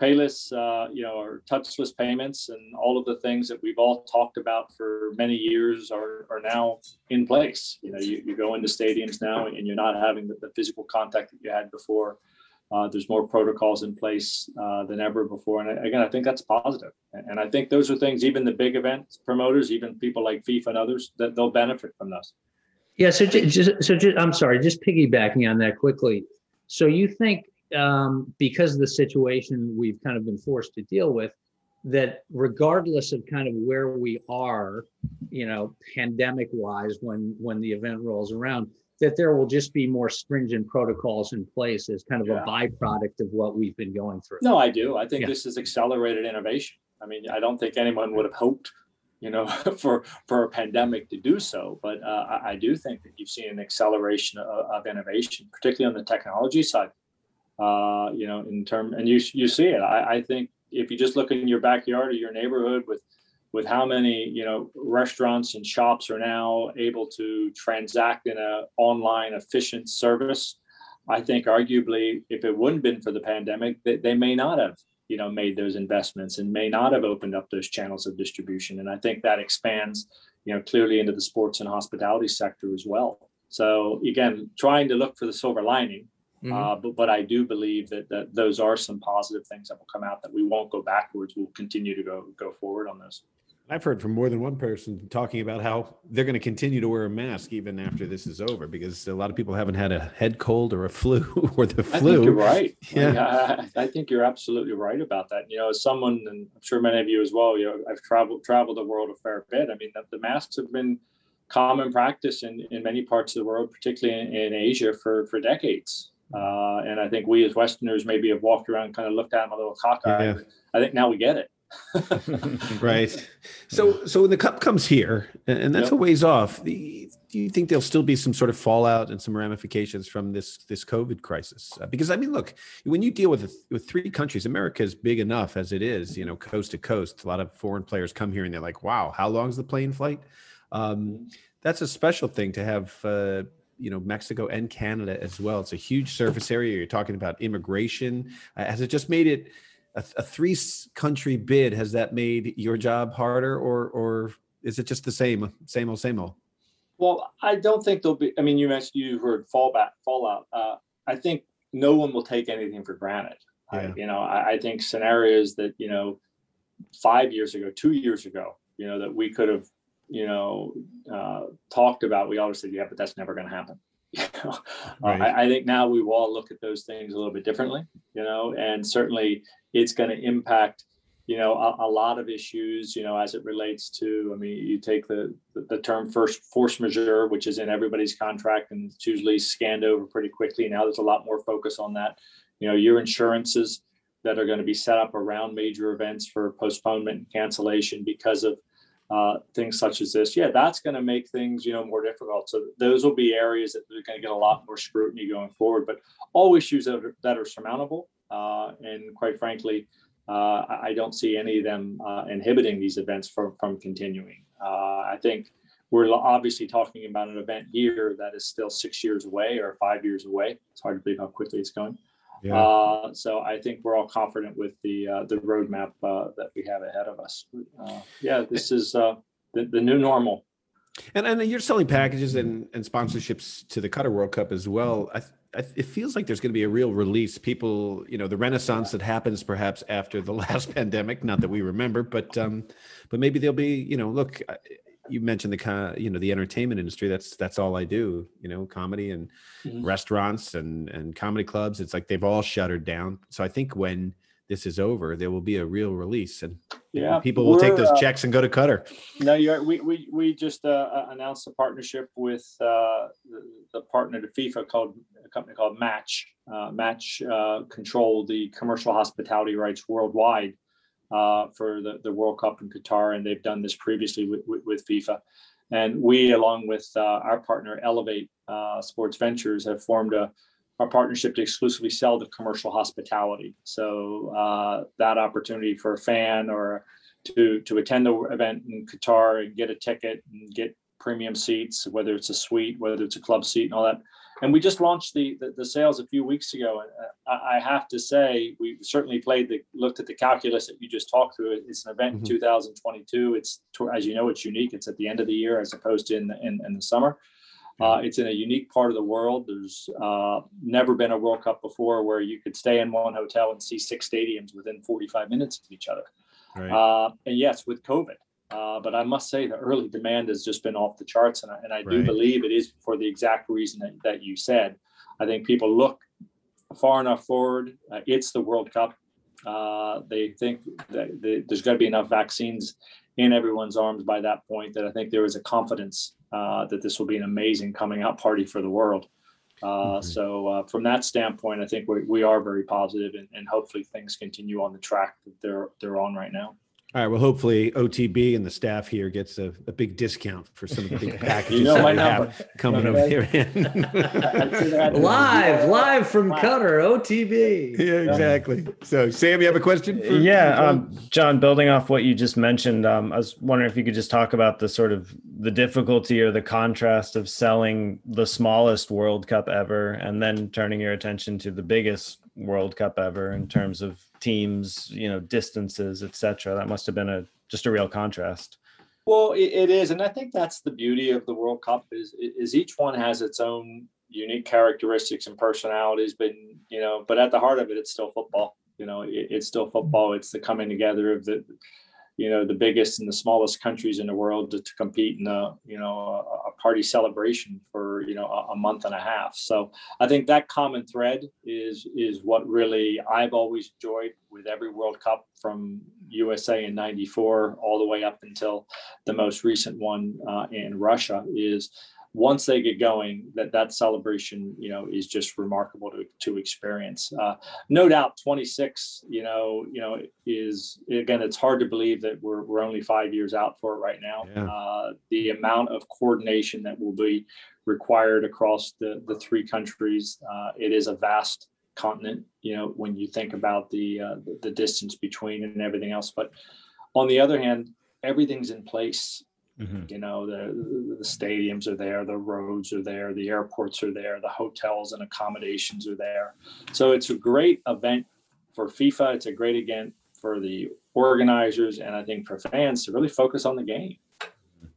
payless, uh, you know, or touchless payments and all of the things that we've all talked about for many years are, are now in place. You know, you, you go into stadiums now and you're not having the, the physical contact that you had before. Uh, there's more protocols in place uh, than ever before. And again, I think that's positive. And, I think those are things, even the big event promoters, even people like FIFA and others, that they'll benefit from this. Yeah. So just, so just, I'm sorry, just piggybacking on that quickly. So you think um, because of the situation we've kind of been forced to deal with, that regardless of kind of where we are, you know, pandemic wise, when when the event rolls around, that there will just be more stringent protocols in place as kind of yeah. a byproduct of what we've been going through. No, I do. I think yeah. this is accelerated innovation. I mean, I don't think anyone would have hoped, you know, for for a pandemic to do so, but uh, I, I, do think that you've seen an acceleration of, of innovation, particularly on the technology side uh, you know, in term, and you you see it. I, I think if you just look in your backyard or your neighborhood with with how many you know restaurants and shops are now able to transact in a online efficient service i think arguably if it wouldn't been for the pandemic they, they may not have you know made those investments and may not have opened up those channels of distribution and i think that expands you know clearly into the sports and hospitality sector as well so again trying to look for the silver lining Mm-hmm. Uh, but but I do believe that that those are some positive things that will come out that we won't go backwards. We'll continue to go go forward on those. I've heard from more than one person talking about how they're going to continue to wear a mask even after this is over because a lot of people haven't had a head cold or a flu or the flu. I think you're right. Yeah, I, I, think you're absolutely right about that. You know, as someone, and I'm sure many of you as well. You know, I've traveled traveled the world a fair bit. I mean, the, the masks have been common practice in, in many parts of the world, particularly in, in Asia, for for decades. Uh, and I think we as Westerners maybe have walked around, kind of looked at them a little cockeyed. Yeah. I think now we get it. right. So, so when the cup comes here, and that's yep. a ways off, do you think there'll still be some sort of fallout and some ramifications from this this COVID crisis? Uh, because I mean, look, when you deal with with three countries, America is big enough as it is, you know, coast to coast. A lot of foreign players come here and they're like, "Wow, how long is the plane flight?" Um, that's a special thing to have uh, you know Mexico and Canada as well. It's a huge surface area. You're talking about immigration. Uh, has it just made it a, a three country bid has that made your job harder, or or is it just the same, same old, same old? Well, I don't think there'll be. I mean, you mentioned you heard fallback, fallout. Uh, I think no one will take anything for granted. I, you know, I, I think scenarios that you know, five years ago, two years ago, you know, that we could have, you know, uh, talked about. We always said, yeah, but that's never going to happen. You know, Right. I, I think now we will all look at those things a little bit differently. You know, and certainly it's going to impact you know a, a lot of issues you know as it relates to i mean you take the the, the term first force majeure which is in everybody's contract and it's usually scanned over pretty quickly now there's a lot more focus on that you know your insurances that are going to be set up around major events for postponement and cancellation because of uh, things such as this yeah that's going to make things you know more difficult so those will be areas that are going to get a lot more scrutiny going forward but all issues that are, that are surmountable uh, and quite frankly uh, I don't see any of them uh, inhibiting these events from from continuing. Uh, I think we're obviously talking about an event here that is still six years away or five years away. It's hard to believe how quickly it's going. Uh, so I think we're all confident with the uh, the roadmap uh, that we have ahead of us. Uh, yeah, this is uh, the, the new normal. And and you're selling packages and, and sponsorships to the Qatar World Cup as well. I, I, it feels like there's going to be a real release. People, you know, the renaissance that happens perhaps after the last pandemic. Not that we remember, but um, but maybe there'll be, you know, look. You mentioned the kind, you know, the entertainment industry. That's that's all I do. You know, comedy and Mhm. restaurants and and comedy clubs. It's like they've all shuttered down. So I think when this is over, there will be a real release, and Yeah, people will take those uh, checks and go to Qatar No, you're, we, we, we just uh, announced a partnership with uh, the, the partner to FIFA called a company called Match. Uh, Match uh, control the commercial hospitality rights worldwide uh, for the, the World Cup in Qatar, and they've done this previously with, with, with FIFA. And we, along with uh, our partner Elevate uh, Sports Ventures, have formed a, a partnership to exclusively sell the commercial hospitality. So uh, that opportunity for a fan or to to attend the event in Qatar and get a ticket and get premium seats, whether it's a suite, whether it's a club seat, and all that. And we just launched the the, the sales a few weeks ago, and uh, I, I have to say we certainly played the looked at the calculus that you just talked through. It's an event Mhm. in 2022. It's as you know, it's unique. It's at the end of the year as opposed to in the, in, in the summer. Uh, it's in a unique part of the world. There's uh, never been a World Cup before where you could stay in one hotel and see six stadiums within 45 minutes of each other. Right. Uh, and yes, with COVID. Uh, but I must say the early demand has just been off the charts. And I, and I do believe it is for the exact reason that, that you said. I think people look far enough forward. Uh, it's the World Cup. Uh, they think that the, there's got to be enough vaccines in everyone's arms by that point that I think there is a confidence uh, that this will be an amazing coming out party for the world. Uh, Mhm. So uh, from that standpoint, I think we, we are very positive and, and hopefully things continue on the track that they're they're on right now. All right. Well, hopefully OTB and the staff here gets a, a big discount for some of the big packages know that my we have number. coming over here. Live, live from Wow. Qatar, OTB. yeah, exactly. So, Sam, you have a question? For, yeah for John? um, john building off what you just mentioned um, i was wondering if you could just talk about the sort of the difficulty or the contrast of selling the smallest world cup ever and then turning your attention to the biggest world cup ever in terms of teams you know distances etc that must have been a just a real contrast Well, it, it is, and I think that's the beauty of the World Cup is is each one has its own unique characteristics and personalities. But you know, but at the heart of it, it's still football. You know, it, it's still football. It's the coming together of the, you know, the biggest and the smallest countries in the world to, to compete in a you know a, a party celebration for you know a, a month and a half. So I think that common thread is is what really I've always enjoyed with every World Cup from USA in '94 all the way up until the most recent one uh, in Russia is once they get going that that celebration you know is just remarkable to, to experience. Uh, no doubt 26 you know you know is again it's hard to believe that we're, we're only five years out for it right now. Yeah. uh, the amount of coordination that will be required across the the three countries uh, it is a vast continent you know when you think about the uh, the- the distance between and everything else. But on the other hand everything's in place Mhm. you know the the stadiums are there the roads are there the airports are there the hotels and accommodations are there so it's a great event for FIFA, it's a great event for the organizers, and I think for fans to really focus on the game.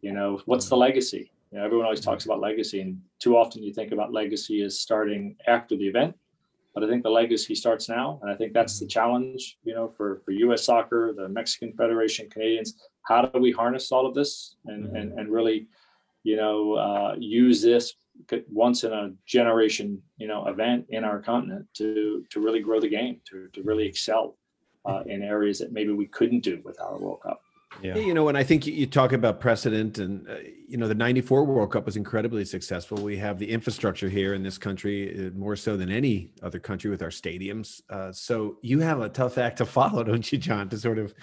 You know, what's the legacy? You know, everyone always talks about legacy, and too often you think about legacy as starting after the event. But I think the legacy starts now, and I think that's the challenge. You know, for for U.S. Soccer, the Mexican Federation, Canadians. How do we harness all of this and and and really, you know, uh, use this once in a generation, you know, event in our continent to to really grow the game, to to really excel uh, in areas that maybe we couldn't do without a World Cup. Yeah. You know, and I think you talk about precedent, and uh, you know, the '94 World Cup was incredibly successful. We have the infrastructure here in this country uh, more so than any other country with our stadiums. Uh, so you have a tough act to follow, don't you, John, to sort of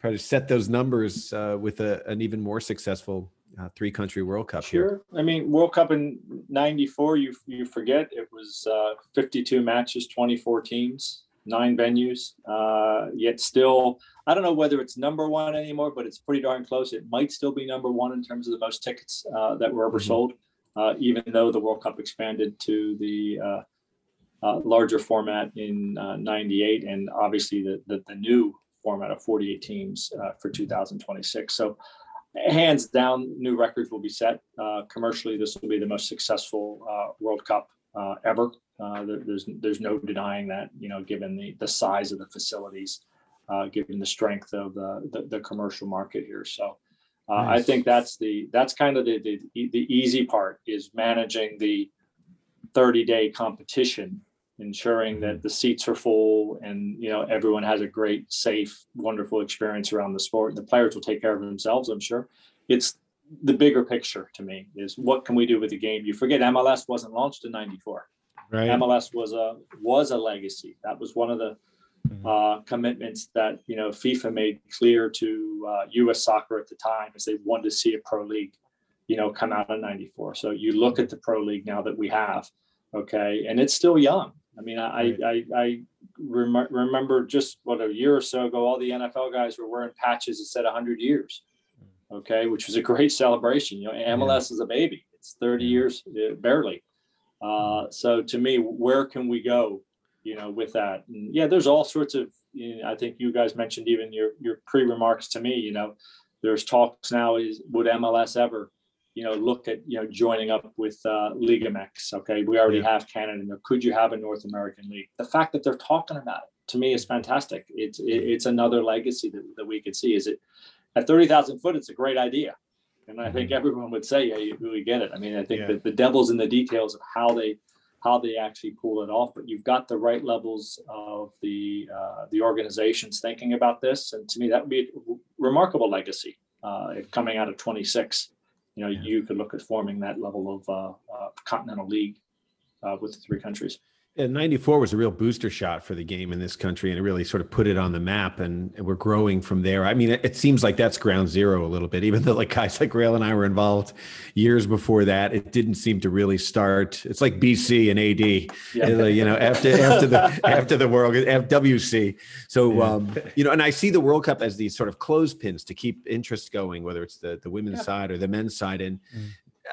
try to set those numbers uh, with a, an even more successful uh, three country World Cup sure. here. I mean, World Cup in '94, you you forget it was uh, 52 matches, 24 teams nine venues. Uh, yet still, I don't know whether it's number one anymore, but it's pretty darn close. It might still be number one in terms of the most tickets uh, that were ever mm-hmm. sold, uh, even though the World Cup expanded to the uh, uh, larger format in '98, uh, and obviously the, the, the new format of 48 teams for 2026. So. Hands down, new records will be set. commercially, this will be the most successful World Cup ever. Uh, there, there's there's no denying that. You know, given the the size of the facilities, uh, given the strength of the the, the commercial market here. So. Uh, nice. I think that's the that's kind of the, the the easy part is managing the 30 day competition ensuring that mm-hmm. the seats are full and you know everyone has a great safe wonderful experience around the sport the players will take care of themselves i'm sure it's the bigger picture to me is what can we do with the game you forget mls wasn't launched in 94 Right. MLS was a was a legacy. That was one of the mm-hmm. uh, commitments that you know FIFA made clear to uh, U.S. Soccer at the time, is they wanted to see a pro league, you know, come out of '94. So you look at the pro league now that we have, okay, and it's still young. I mean, I right. I, I rem- remember just what a year or so ago, all the NFL guys were wearing patches that said 100 years, okay, which was a great celebration. You know, MLS yeah. is a baby; it's 30 years uh, barely. Uh, so to me, where can we go, you know, with that? And yeah, there's all sorts of. You know, I think you guys mentioned even your your pre remarks to me. You know, there's talks now. Is would MLS ever, you know, look at you know joining up with uh, Liga MX? Okay, we already yeah. have Canada. Now, could you have a North American league? The fact that they're talking about it to me is fantastic. It's it's another legacy that, that we could see. Is it at thirty thousand foot? It's a great idea and I think everyone would say, yeah, you really get it. I mean, I think yeah. that the devil's in the details of how they how they actually pull it off. But you've got the right levels of the uh, the organizations thinking about this, and to me, that would be a remarkable legacy uh, if coming out of 26. You know, yeah. you could look at forming that level of uh, uh continental league uh, with the three countries. Yeah, 94 was a real booster shot for the game in this country, and it really sort of put it on the map. And, and we're growing from there. I mean, it, it, seems like that's ground zero a little bit, even though like guys like Grayle and I were involved years before that. It didn't seem to really start. It's like BC and AD, yeah. you know, after after the after the World FWC. So um, you know, and I see the World Cup as these sort of clothespins to keep interest going, whether it's the the women's yeah. side or the men's side. And mm.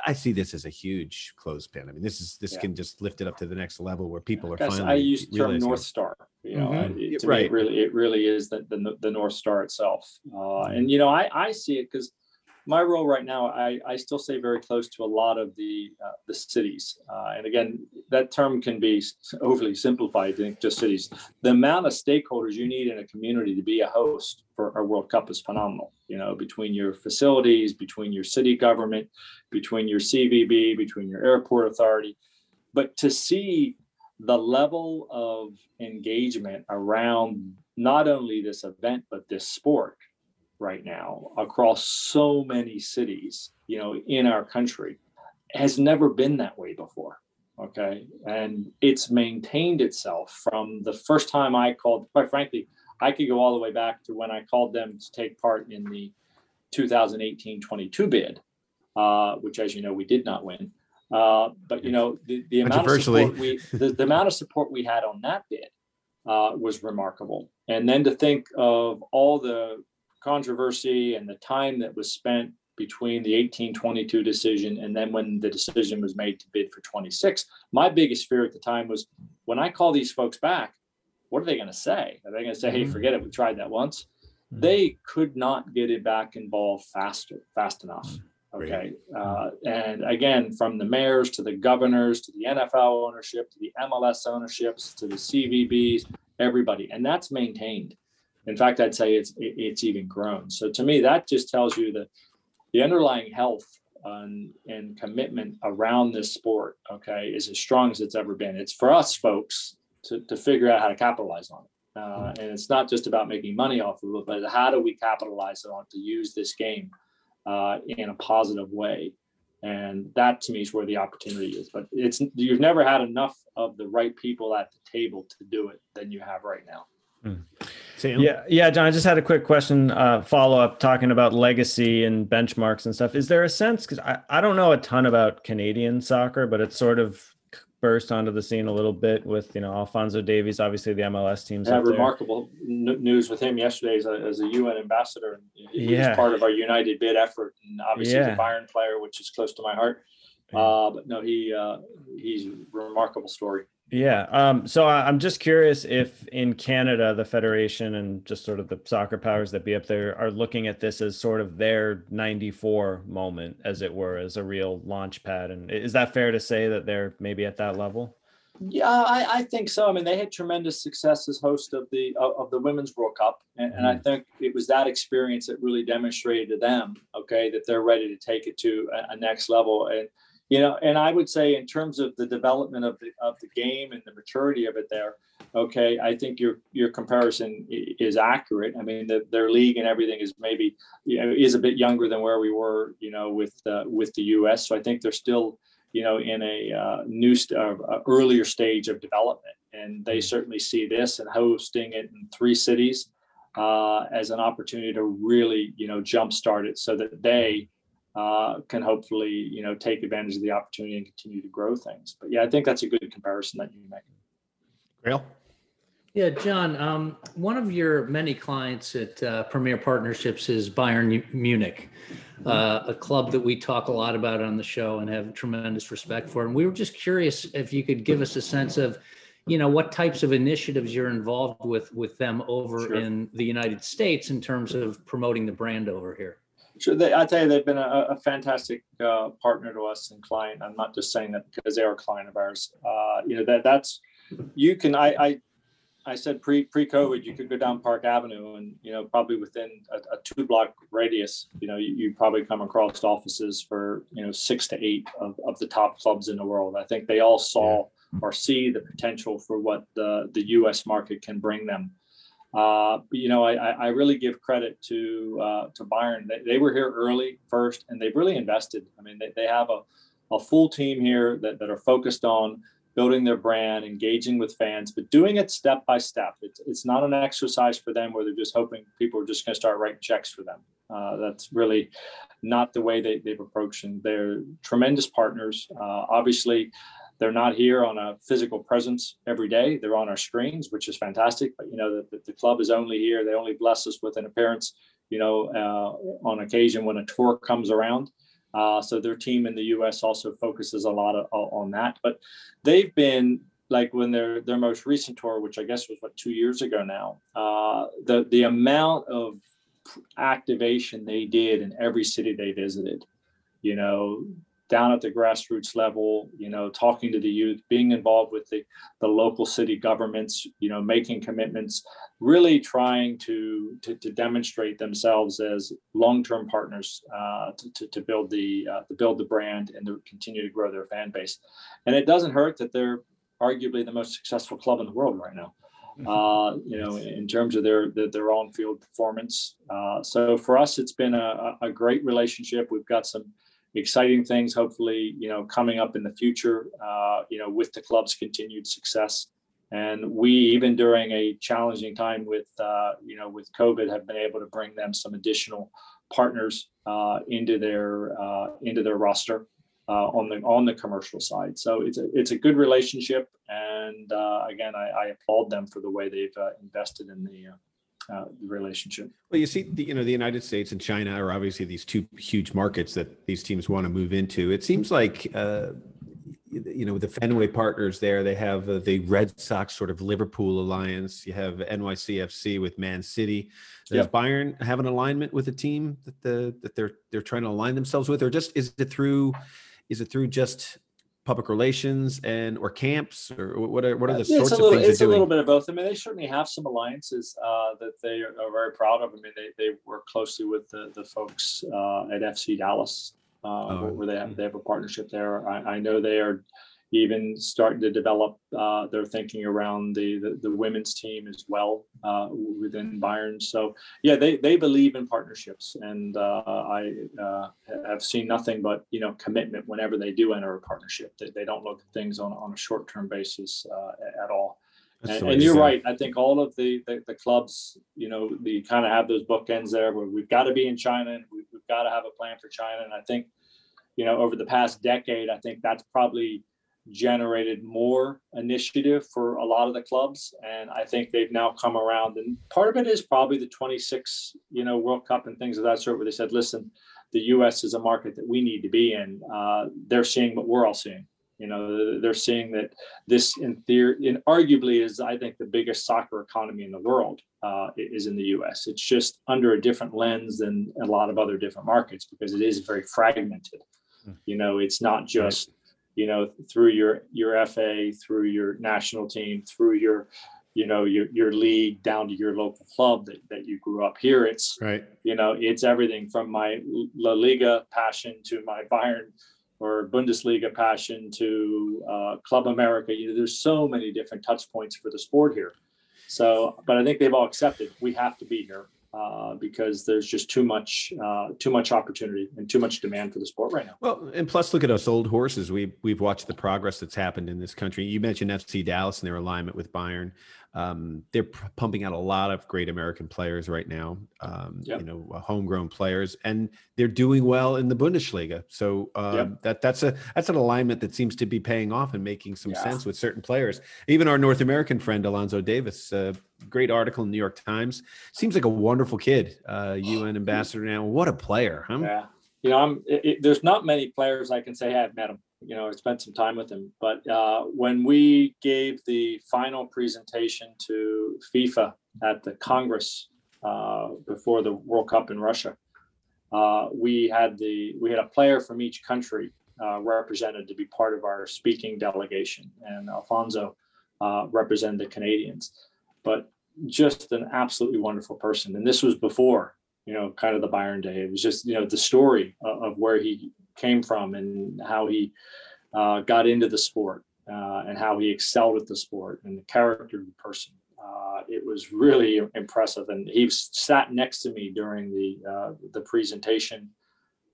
I see this as a huge clothespin. I mean, this is this yeah. can just lift it up to the next level where people are finally. I use the term North Star. You know, mm-hmm. it, right? Me, it really, it really is the, the, the North Star itself. Uh, mm-hmm. And you know, I I see it because my role right now, I, I still stay very close to a lot of the uh, the cities, uh, and again, that term can be overly simplified. I think just cities. The amount of stakeholders you need in a community to be a host for a World Cup is phenomenal. You know, between your facilities, between your city government, between your CVB, between your airport authority, but to see the level of engagement around not only this event but this sport right now across so many cities, you know, in our country has never been that way before. Okay. And it's maintained itself from the first time I called, quite frankly, I could go all the way back to when I called them to take part in the 2018 22 bid, uh, which, as you know, we did not win. Uh, but you know the, the amount of support we the, the, amount of support we had on that bid uh, was remarkable. And then to think of all the controversy and the time that was spent between the 1822 decision and then when the decision was made to bid for 26 my biggest fear at the time was when i call these folks back what are they going to say? Are they going to say, "Hey, Mhm. forget it, we tried that once"? Mhm. They could not get it back involved faster, fast enough. Okay, uh, and again, from the mayors to the governors to the NFL ownership to the MLS ownerships to the CVBs, everybody, and that's maintained. In fact, I'd say it's it's even grown. So to me, that just tells you that the underlying health and, and commitment around this sport, okay, is as strong as it's ever been. It's for us folks to, to figure out how to capitalize on it. Uh, and it's not just about making money off of it, but how do we capitalize on to use this game uh, in a positive way? And that to me is where the opportunity is. But it's you've never had enough of the right people at the table to do it than you have right now. Sam? Yeah, yeah, John. I just had a quick question, uh, follow up, talking about legacy and benchmarks and stuff. Is there a sense? Because I, I don't know a ton about Canadian soccer, but it's sort of burst onto the scene a little bit with you know Alfonso Davies, obviously the MLS teams. had up there. remarkable n- news with him yesterday as a, as a UN ambassador. And he Yeah. was part of our United Bid effort, and obviously Yeah. he's a Bayern player, which is close to my heart. Uh, but no, he uh, he's a remarkable story. Yeah. Um, so I, I'm just curious if in Canada, the federation and just sort of the soccer powers that be up there are looking at this as sort of their 94 moment, as it were, as a real launch pad. And is that fair to say that they're maybe at that level? Yeah, I, I think so. I mean, they had tremendous success as host of the of, the Women's World Cup, and, and I think it was that experience that really demonstrated to them, okay, that they're ready to take it to a, a next level. And you know, and I would say in terms of the development of the of the game and the maturity of it, there, okay, I think your your comparison is accurate. I mean, the, their league and everything is maybe you know is a bit younger than where we were, you know, with uh, with the U.S. So I think they're still you know, in a uh, new, st- uh, earlier stage of development. And they certainly see this and hosting it in three cities uh, as an opportunity to really, you know, jumpstart it so that they uh, can hopefully, you know, take advantage of the opportunity and continue to grow things. But yeah, I think that's a good comparison that you make. Grayle? Yeah, John, um, one of your many clients at uh, Premier Partnerships is Bayern Munich, uh, a club that we talk a lot about on the show and have tremendous respect for. And we were just curious if you could give us a sense of, you know, what types of initiatives you're involved with with them over Sure. in the United States in terms of promoting the brand over here. Sure, they, I tell you, they've been a, a fantastic uh, partner to us and client. I'm not just saying that because they are a client of ours. Uh, you know that that's you can. I I, I said pre pre COVID, you could go down Park Avenue and you know probably within a, a two block radius, you know you, you probably come across offices for you know six to eight of, of the top clubs in the world. I think they all saw or see the potential for what the the U.S. market can bring them. Uh, but, you know, I, I really give credit to uh, to Bayern. They, they were here early first, and they've really invested. I mean, they, they have a, a full team here that, that are focused on building their brand, engaging with fans, but doing it step by step. It's, it's not an exercise for them where they're just hoping people are just going to start writing checks for them. Uh, that's really not the way they, they've approached and they're tremendous partners. Uh, obviously, they're not here on a physical presence every day. They're on our screens, which is fantastic. But you know, the, the club is only here. They only bless us with an appearance, you know, uh, on occasion when a tour comes around. Uh, so their team in the U.S. also focuses a lot of, on that. But they've been like when their their most recent tour, which I guess was what two years ago now. Uh, the the amount of activation they did in every city they visited, you know, down at the grassroots level, you know, talking to the youth, being involved with the, the local city governments, you know, making commitments, really trying to to, to demonstrate themselves as long-term partners uh, to, to, to build the uh, to build the brand and to continue to grow their fan base. And it doesn't hurt that they're arguably the most successful club in the world right now. Uh, you know, in terms of their their, their on-field performance. Uh, so for us, it's been a, a great relationship. We've got some exciting things hopefully you know coming up in the future uh, you know with the club's continued success. And we even during a challenging time with uh, you know with covid have been able to bring them some additional partners uh, into their uh, into their roster uh, on the on the commercial side. So it's a it's a good relationship and uh, again I, I applaud them for the way they've invested in the uh, relationship Well, you see, the, you know, the United States and China are obviously these two huge markets that these teams want to move into. It seems like uh, you know, the Fenway partners there, they have uh, the Red Sox sort of Liverpool alliance. You have NYCFC with Man City. Does Yep. Bayern have an alignment with a team that the that they're they're trying to align themselves with, or just is it through is it through just public relations and or camps or what are what are the Yeah, sorts a of little, things it's a little bit of both. I mean, they certainly have some alliances uh, that they are, are very proud of. I mean, they, they work closely with the, the folks uh, at FC Dallas, uh, Oh, where they have they have a partnership there. I, I know they are even starting to develop uh, their thinking around the, the the women's team as well uh, within Bayern. So yeah, they they believe in partnerships, and uh, I uh, have seen nothing but you know commitment whenever they do enter a partnership. That they don't look at things on on a short term basis uh, at all. And, and you're right. I think all of the, the, the clubs, you know, they kind of have those bookends there where we've got to be in China and we, we've got to have a plan for China. And I think, you know, over the past decade, I think that's probably generated more initiative for a lot of the clubs. And I think they've now come around. And part of it is probably the 26, you know, World Cup and things of that sort, where they said, listen, the US is a market that we need to be in. Uh, they're seeing what we're all seeing. You know, they're seeing that this, in theory, in arguably is, I think, the biggest soccer economy in the world uh, is in the U.S. It's just under a different lens than a lot of other different markets because it is very fragmented. You know, it's not just you know through your your FA, through your national team, through your you know your your league down to your local club that, that you grew up here. It's Right. you know it's everything from my La Liga passion to my Bayern or Bundesliga passion to uh, Club America. You know, there's so many different touch points for the sport here. So, but I think they've all accepted we have to be here uh, because there's just too much uh, too much opportunity and too much demand for the sport right now. Well, and plus, look at us old horses. We we've watched the progress that's happened in this country. You mentioned FC Dallas and their alignment with Bayern. Um, they're p- pumping out a lot of great American players right now. Um, Yep. You know, uh, homegrown players, and they're doing well in the Bundesliga. So um, Yep. that that's a that's an alignment that seems to be paying off and making some Yeah. sense with certain players. Even our North American friend Alfonso Davies, uh, great article in the New York Times. Seems like a wonderful kid. Uh, UN ambassador now. What a player, huh? Yeah, you know, I'm. It, it- there's not many players I can say hey, I've met him. You know, I spent some time with him. But uh, when we gave the final presentation to FIFA at the Congress uh, before the World Cup in Russia, uh, we had the we had a player from each country uh, represented to be part of our speaking delegation, and Alfonso uh, represented the Canadians. But just an absolutely wonderful person, and this was before you know, kind of the Bayern day. It was just, you know, the story of, of where he came from and how he uh, got into the sport uh, and how he excelled at the sport and the character of the person. Uh, it was really impressive. And he sat next to me during the uh, the presentation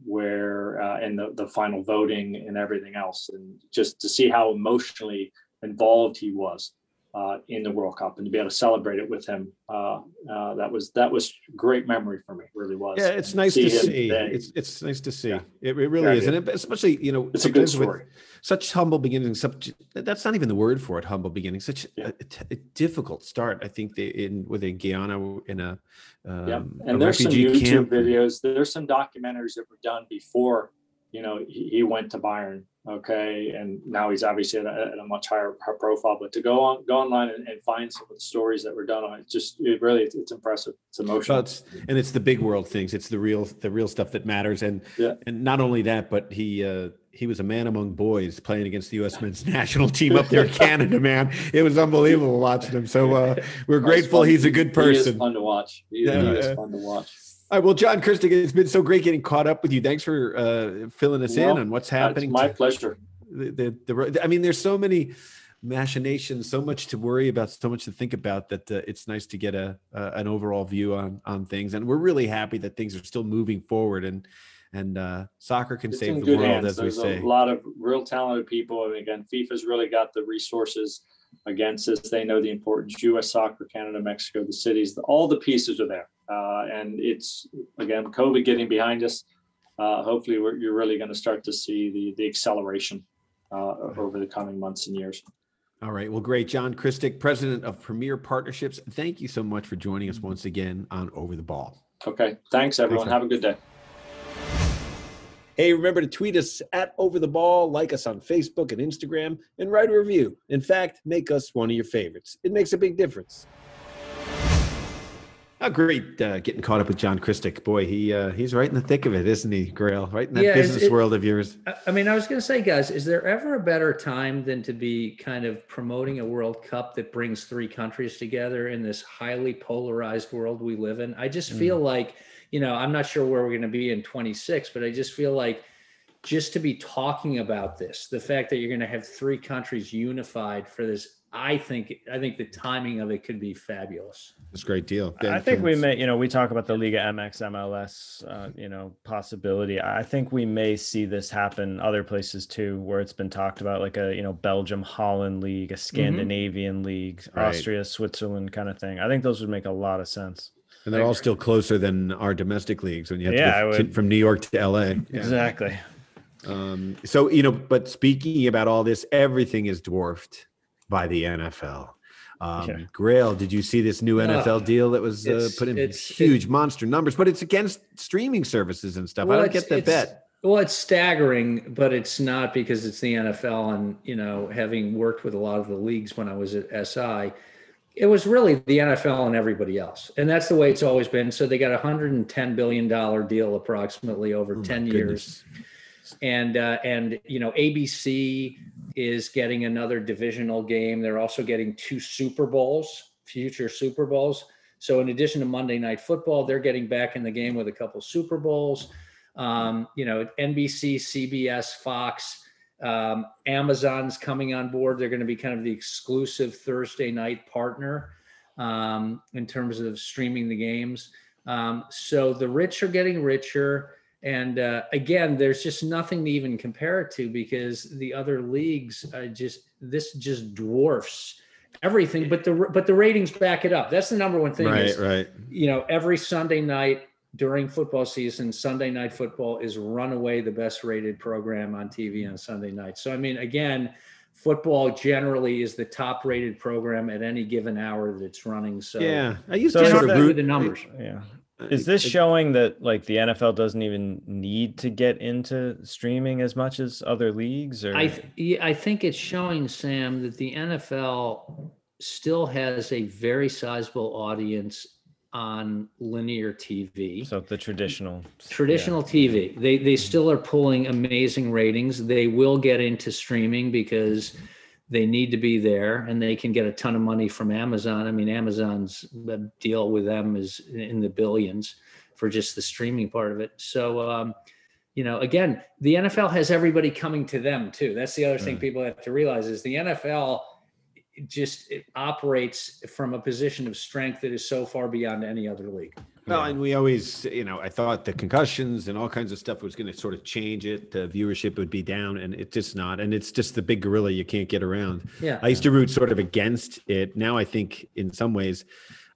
where uh, and the, the final voting and everything else. And just to see how emotionally involved he was uh, in the World Cup and to be able to celebrate it with him. Uh, uh, that was that was great memory for me. Really was. Yeah, it's And nice to him see. today, It's it's nice to see. Yeah. It, it really Yeah, is, it and it, especially you know, it's a good story. such humble beginnings. Such that's not even the word for it. Humble beginnings. Such Yeah. a, a a difficult start. I think they in within Guyana in a um, Yeah, a and there's some YouTube camp. videos. There's some documentaries that were done before, you know, he, he went to Bayern. Okay, and now he's obviously at a, at a much higher profile. But to go on go online and, and find some of the stories that were done on it, just it really it's, it's impressive. It's emotional. It's, and it's the big world things. It's the real the real stuff that matters. And Yeah. and not only that, but he uh, he was a man among boys playing against the U.S. men's national team up there in Canada. Man, it was unbelievable watching him. So uh, we're grateful he's a good He person. fun to watch. He, Yeah, he is fun to watch. All right, well, John Kristick, it's been so great getting caught up with you. Thanks for uh, filling us Well, in on what's It's happening. my pleasure. the, the, the, I mean, there's so many machinations, so much to worry about, so much to think about that uh, it's nice to get a, uh, an overall view on on things. And we're really happy that things are still moving forward and and uh, soccer can It's save the world, hands. as we say. a lot of real talented people. And again, FIFA's really got the resources against us. They know the importance. U.S. soccer, Canada, Mexico, the cities, all the pieces are there. Uh, and it's again, COVID getting behind us. Uh, hopefully, we're, you're really going to start to see the the acceleration uh, over the coming months and years. All right. Well, great. John Kristick, president of Premier Partnerships. Thank you so much for joining us once again on Over the Ball. Okay, thanks everyone. man. Have a good day. Hey, remember to tweet us at Over the Ball, like us on Facebook and Instagram, and write a review. In fact, make us one of your favorites. It makes a big difference. Oh, great uh, getting caught up with John Kristick. Boy, he uh, he's right in the thick of it, isn't he, Grayle? Right in that Yeah, business it- world of yours. I- I mean, I was going to say, guys, is there ever a better time than to be kind of promoting a World Cup that brings three countries together in this highly polarized world we live in? I just feel like, you know, I'm not sure where we're going to be in 26, but I just feel like just to be talking about this, the fact that you're going to have three countries unified for this, I think, I think the timing of it could be fabulous. It's a great deal. I Ben think we may, you know, we talk about the Liga MX MLS, uh, you know, possibility. I think we may see this happen other places too, where it's been talked about, like a, you know, Belgium Holland league, a Scandinavian league, Right. Austria, Switzerland kind of thing. I think those would make a lot of sense. And they're all still closer than our domestic leagues when you have Yeah, to go from New York to LA. Exactly. Um, so you know, but speaking about all this, everything is dwarfed by the NFL. Um, Yeah. Grayle, did you see this new NFL deal that was uh, put in it's- huge monster numbers? But it's against streaming services and stuff. I don't get the bet. Well, it's staggering, but it's not because it's the NFL. And, you know, having worked with a lot of the leagues when I was at SI, it was really the NFL and everybody else. And that's the way it's always been. So they got a $110 billion deal approximately over Oh my 10 years and uh, and you know ABC is getting another divisional game. They're also getting two Super Bowls, future Super Bowls. So in addition to Monday Night Football, they're getting back in the game with a couple Super Bowls. Um, you know, NBC, CBS, Fox, um, Amazon's coming on board. They're going to be kind of the exclusive Thursday night partner um, in terms of streaming the games. Um, so the rich are getting richer. And uh, again, there's just nothing to even compare it to because the other leagues uh, just this just dwarfs everything. But the but the ratings back it up. That's the number one thing. Right, is, right. You know, every Sunday night during football season, Sunday night football is runaway the best rated program on TV on Sunday night. So I mean, again, football generally is the top rated program at any given hour that it's running. So Yeah, I used So to sort of root the numbers. Yeah. Is this showing that like the NFL doesn't even need to get into streaming as much as other leagues or I th- I think it's showing Sam that the NFL still has a very sizable audience on linear TV. so the traditional Traditional TV. They they still are pulling amazing ratings. They will get into streaming because they need to be there and they can get a ton of money from Amazon. I mean, Amazon's deal with them is in the billions for just the streaming part of it. So, um, you know, again, the NFL has everybody coming to them too. That's the other thing people have to realize is the NFL just it operates from a position of strength that is so far beyond any other league. Well, and we always, you know, I thought the concussions and all kinds of stuff was going to sort of change it. The viewership would be down, and it's just not. And it's just the big gorilla you can't get around. Yeah. I used to root sort of against it. Now I think, in some ways,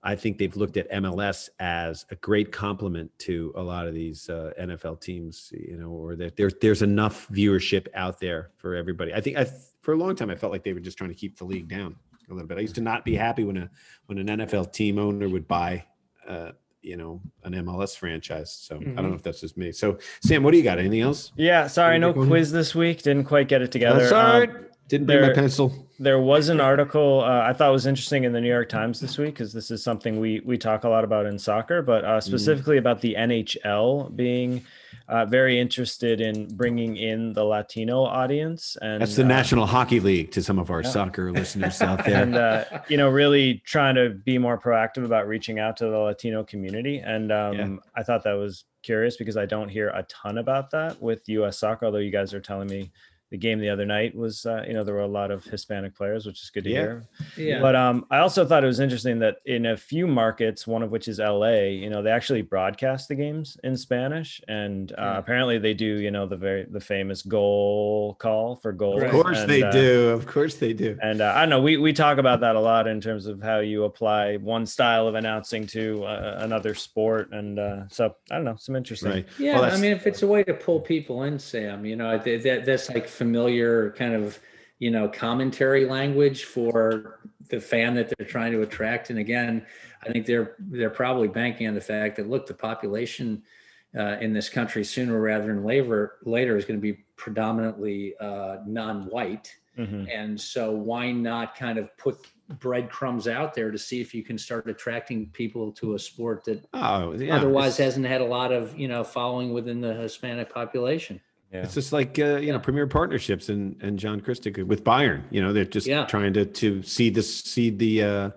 I think they've looked at MLS as a great complement to a lot of these uh, NFL teams. You know, or that there, there's enough viewership out there for everybody. I think I, for a long time I felt like they were just trying to keep the league down a little bit. I used to not be happy when a when an NFL team owner would buy. Uh, you know, an MLS franchise. So I don't know if that's just me. So Sam, what do you got? Anything else? Yeah, sorry, no Anything going on? quiz this week. Didn't quite get it together. That's all Um. Didn't bring my pencil. There was an article uh, I thought was interesting in the New York Times this week because this is something we we talk a lot about in soccer, but uh, specifically about the NHL being uh, very interested in bringing in the Latino audience. And That's the uh, National Hockey League to some of our soccer listeners out there. and uh, you know really trying to be more proactive about reaching out to the latino community and um, Yeah. i thought that was curious because i don't hear a ton about that with us soccer although you guys are telling me the game the other night was uh, you know there were a lot of hispanic players which is good to Yeah. hear Yeah. but um, I also thought it was interesting that in a few markets, one of which is LA, you know, they actually broadcast the games in Spanish, and uh, Yeah. apparently they do, you know, the very the famous goal call for goals. of course and, they uh, do. Of course they do. and uh, I don't know, we, we talk about that a lot in terms of how you apply one style of announcing to uh, another sport. And uh, so I don't know, some interesting. Right. Yeah, Well, I mean, if it's a way to pull people in, Sam, you know, that, that that's like familiar kind of, you know, commentary language for the fan that they're trying to attract. And again, I think they're they're probably banking on the fact that look, the population uh, in this country sooner rather than later later is going to be predominantly uh, non-white. Mhm. And so why not kind of put breadcrumbs out there to see if you can start attracting people to a sport that Oh, yeah. otherwise hasn't had a lot of, you know, following within the Hispanic population. Yeah. it's just like uh, you know premier partnerships and and John Kristick with Bayern. You know, they're just Yeah. trying to to seed the seed the uh,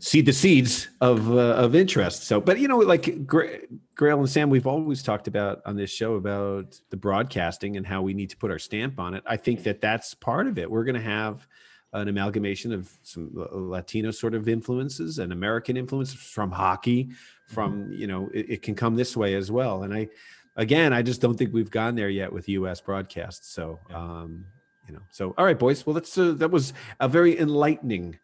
seed the seeds of uh, of interest. So, but you know, like Gra- Grayle and Sam, we've always talked about on this show about the broadcasting and how we need to put our stamp on it. I think that that's part of it. We're going to have an amalgamation of some Latino sort of influences and American influences from hockey. From you know, it, it can come this way as well. And I, again, I just don't think we've gone there yet with U.S. broadcasts. So, um, you know, so all right, boys. Well, that's uh, that was a very enlightening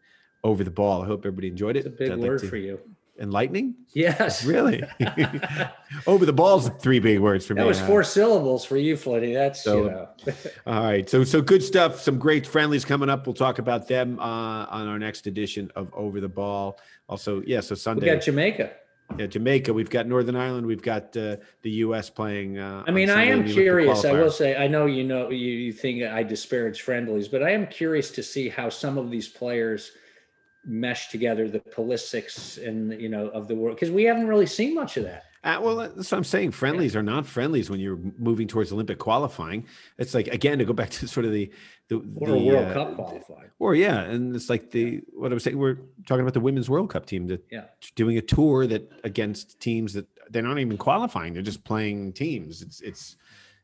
over the ball. I hope everybody enjoyed it. It's a big I'd like word to- for you. Enlightening, Yes. really? over the ball's three big words for me. That was huh? four syllables for you, Flitty. That's, So- you know. All right, so so good stuff. Some great friendlies coming up. We'll talk about them uh, on our next edition of Over the Ball. Also, yeah. So Sunday. We Sunday, got Jamaica. Yeah, Jamaica. We've got Northern Ireland. We've got uh, the U.S. playing. Uh, I mean, I am in the Olympic curious. I will say, I know you know you, you think I disparage friendlies, but I am curious to see how some of these players mesh together, the Pulisics and you know of the world, because we haven't really seen much of that. Uh, well, that's what I'm saying. Friendlies are not friendlies when you're moving towards Olympic qualifying. It's like again to go back to sort of the the, Or the, a World uh, Cup qualified. Or yeah, and it's like the what I was saying. We're talking about the women's World Cup team that Yeah. doing a tour that against teams that they're not even qualifying. They're just playing teams. It's it's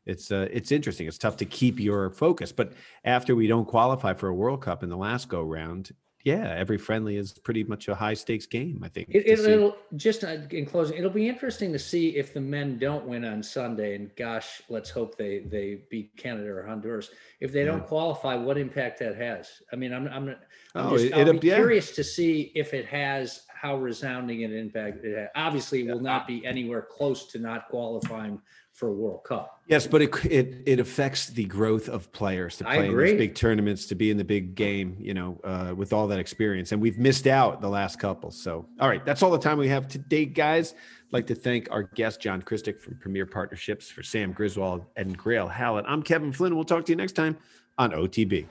it's uh, it's interesting. It's tough to keep your focus. But after we don't qualify for a World Cup in the last go round, yeah, every friendly is pretty much a high stakes game. I think. It, to it, see. it'll just uh, in closing, it'll be interesting to see if the men don't win on Sunday. And gosh, let's hope they they beat Canada or Honduras. If they don't qualify, what impact that has? I mean, I'm I'm, I'm Oh, just, it- I'll be yeah. curious to see if it has how resounding an impact it has. Obviously, it will not be anywhere close to not qualifying for a World Cup. Yes, but it it it affects the growth of players to play in these big tournaments, to be in the big game, you know, uh, with all that experience. And we've missed out the last couple. So, all right, that's all the time we have today, guys. I'd like to thank our guest John Kristick from Premier Partnerships for Sam Griswold and Grayle Hallett. I'm Kevin Flynn. We'll talk to you next time on OTB.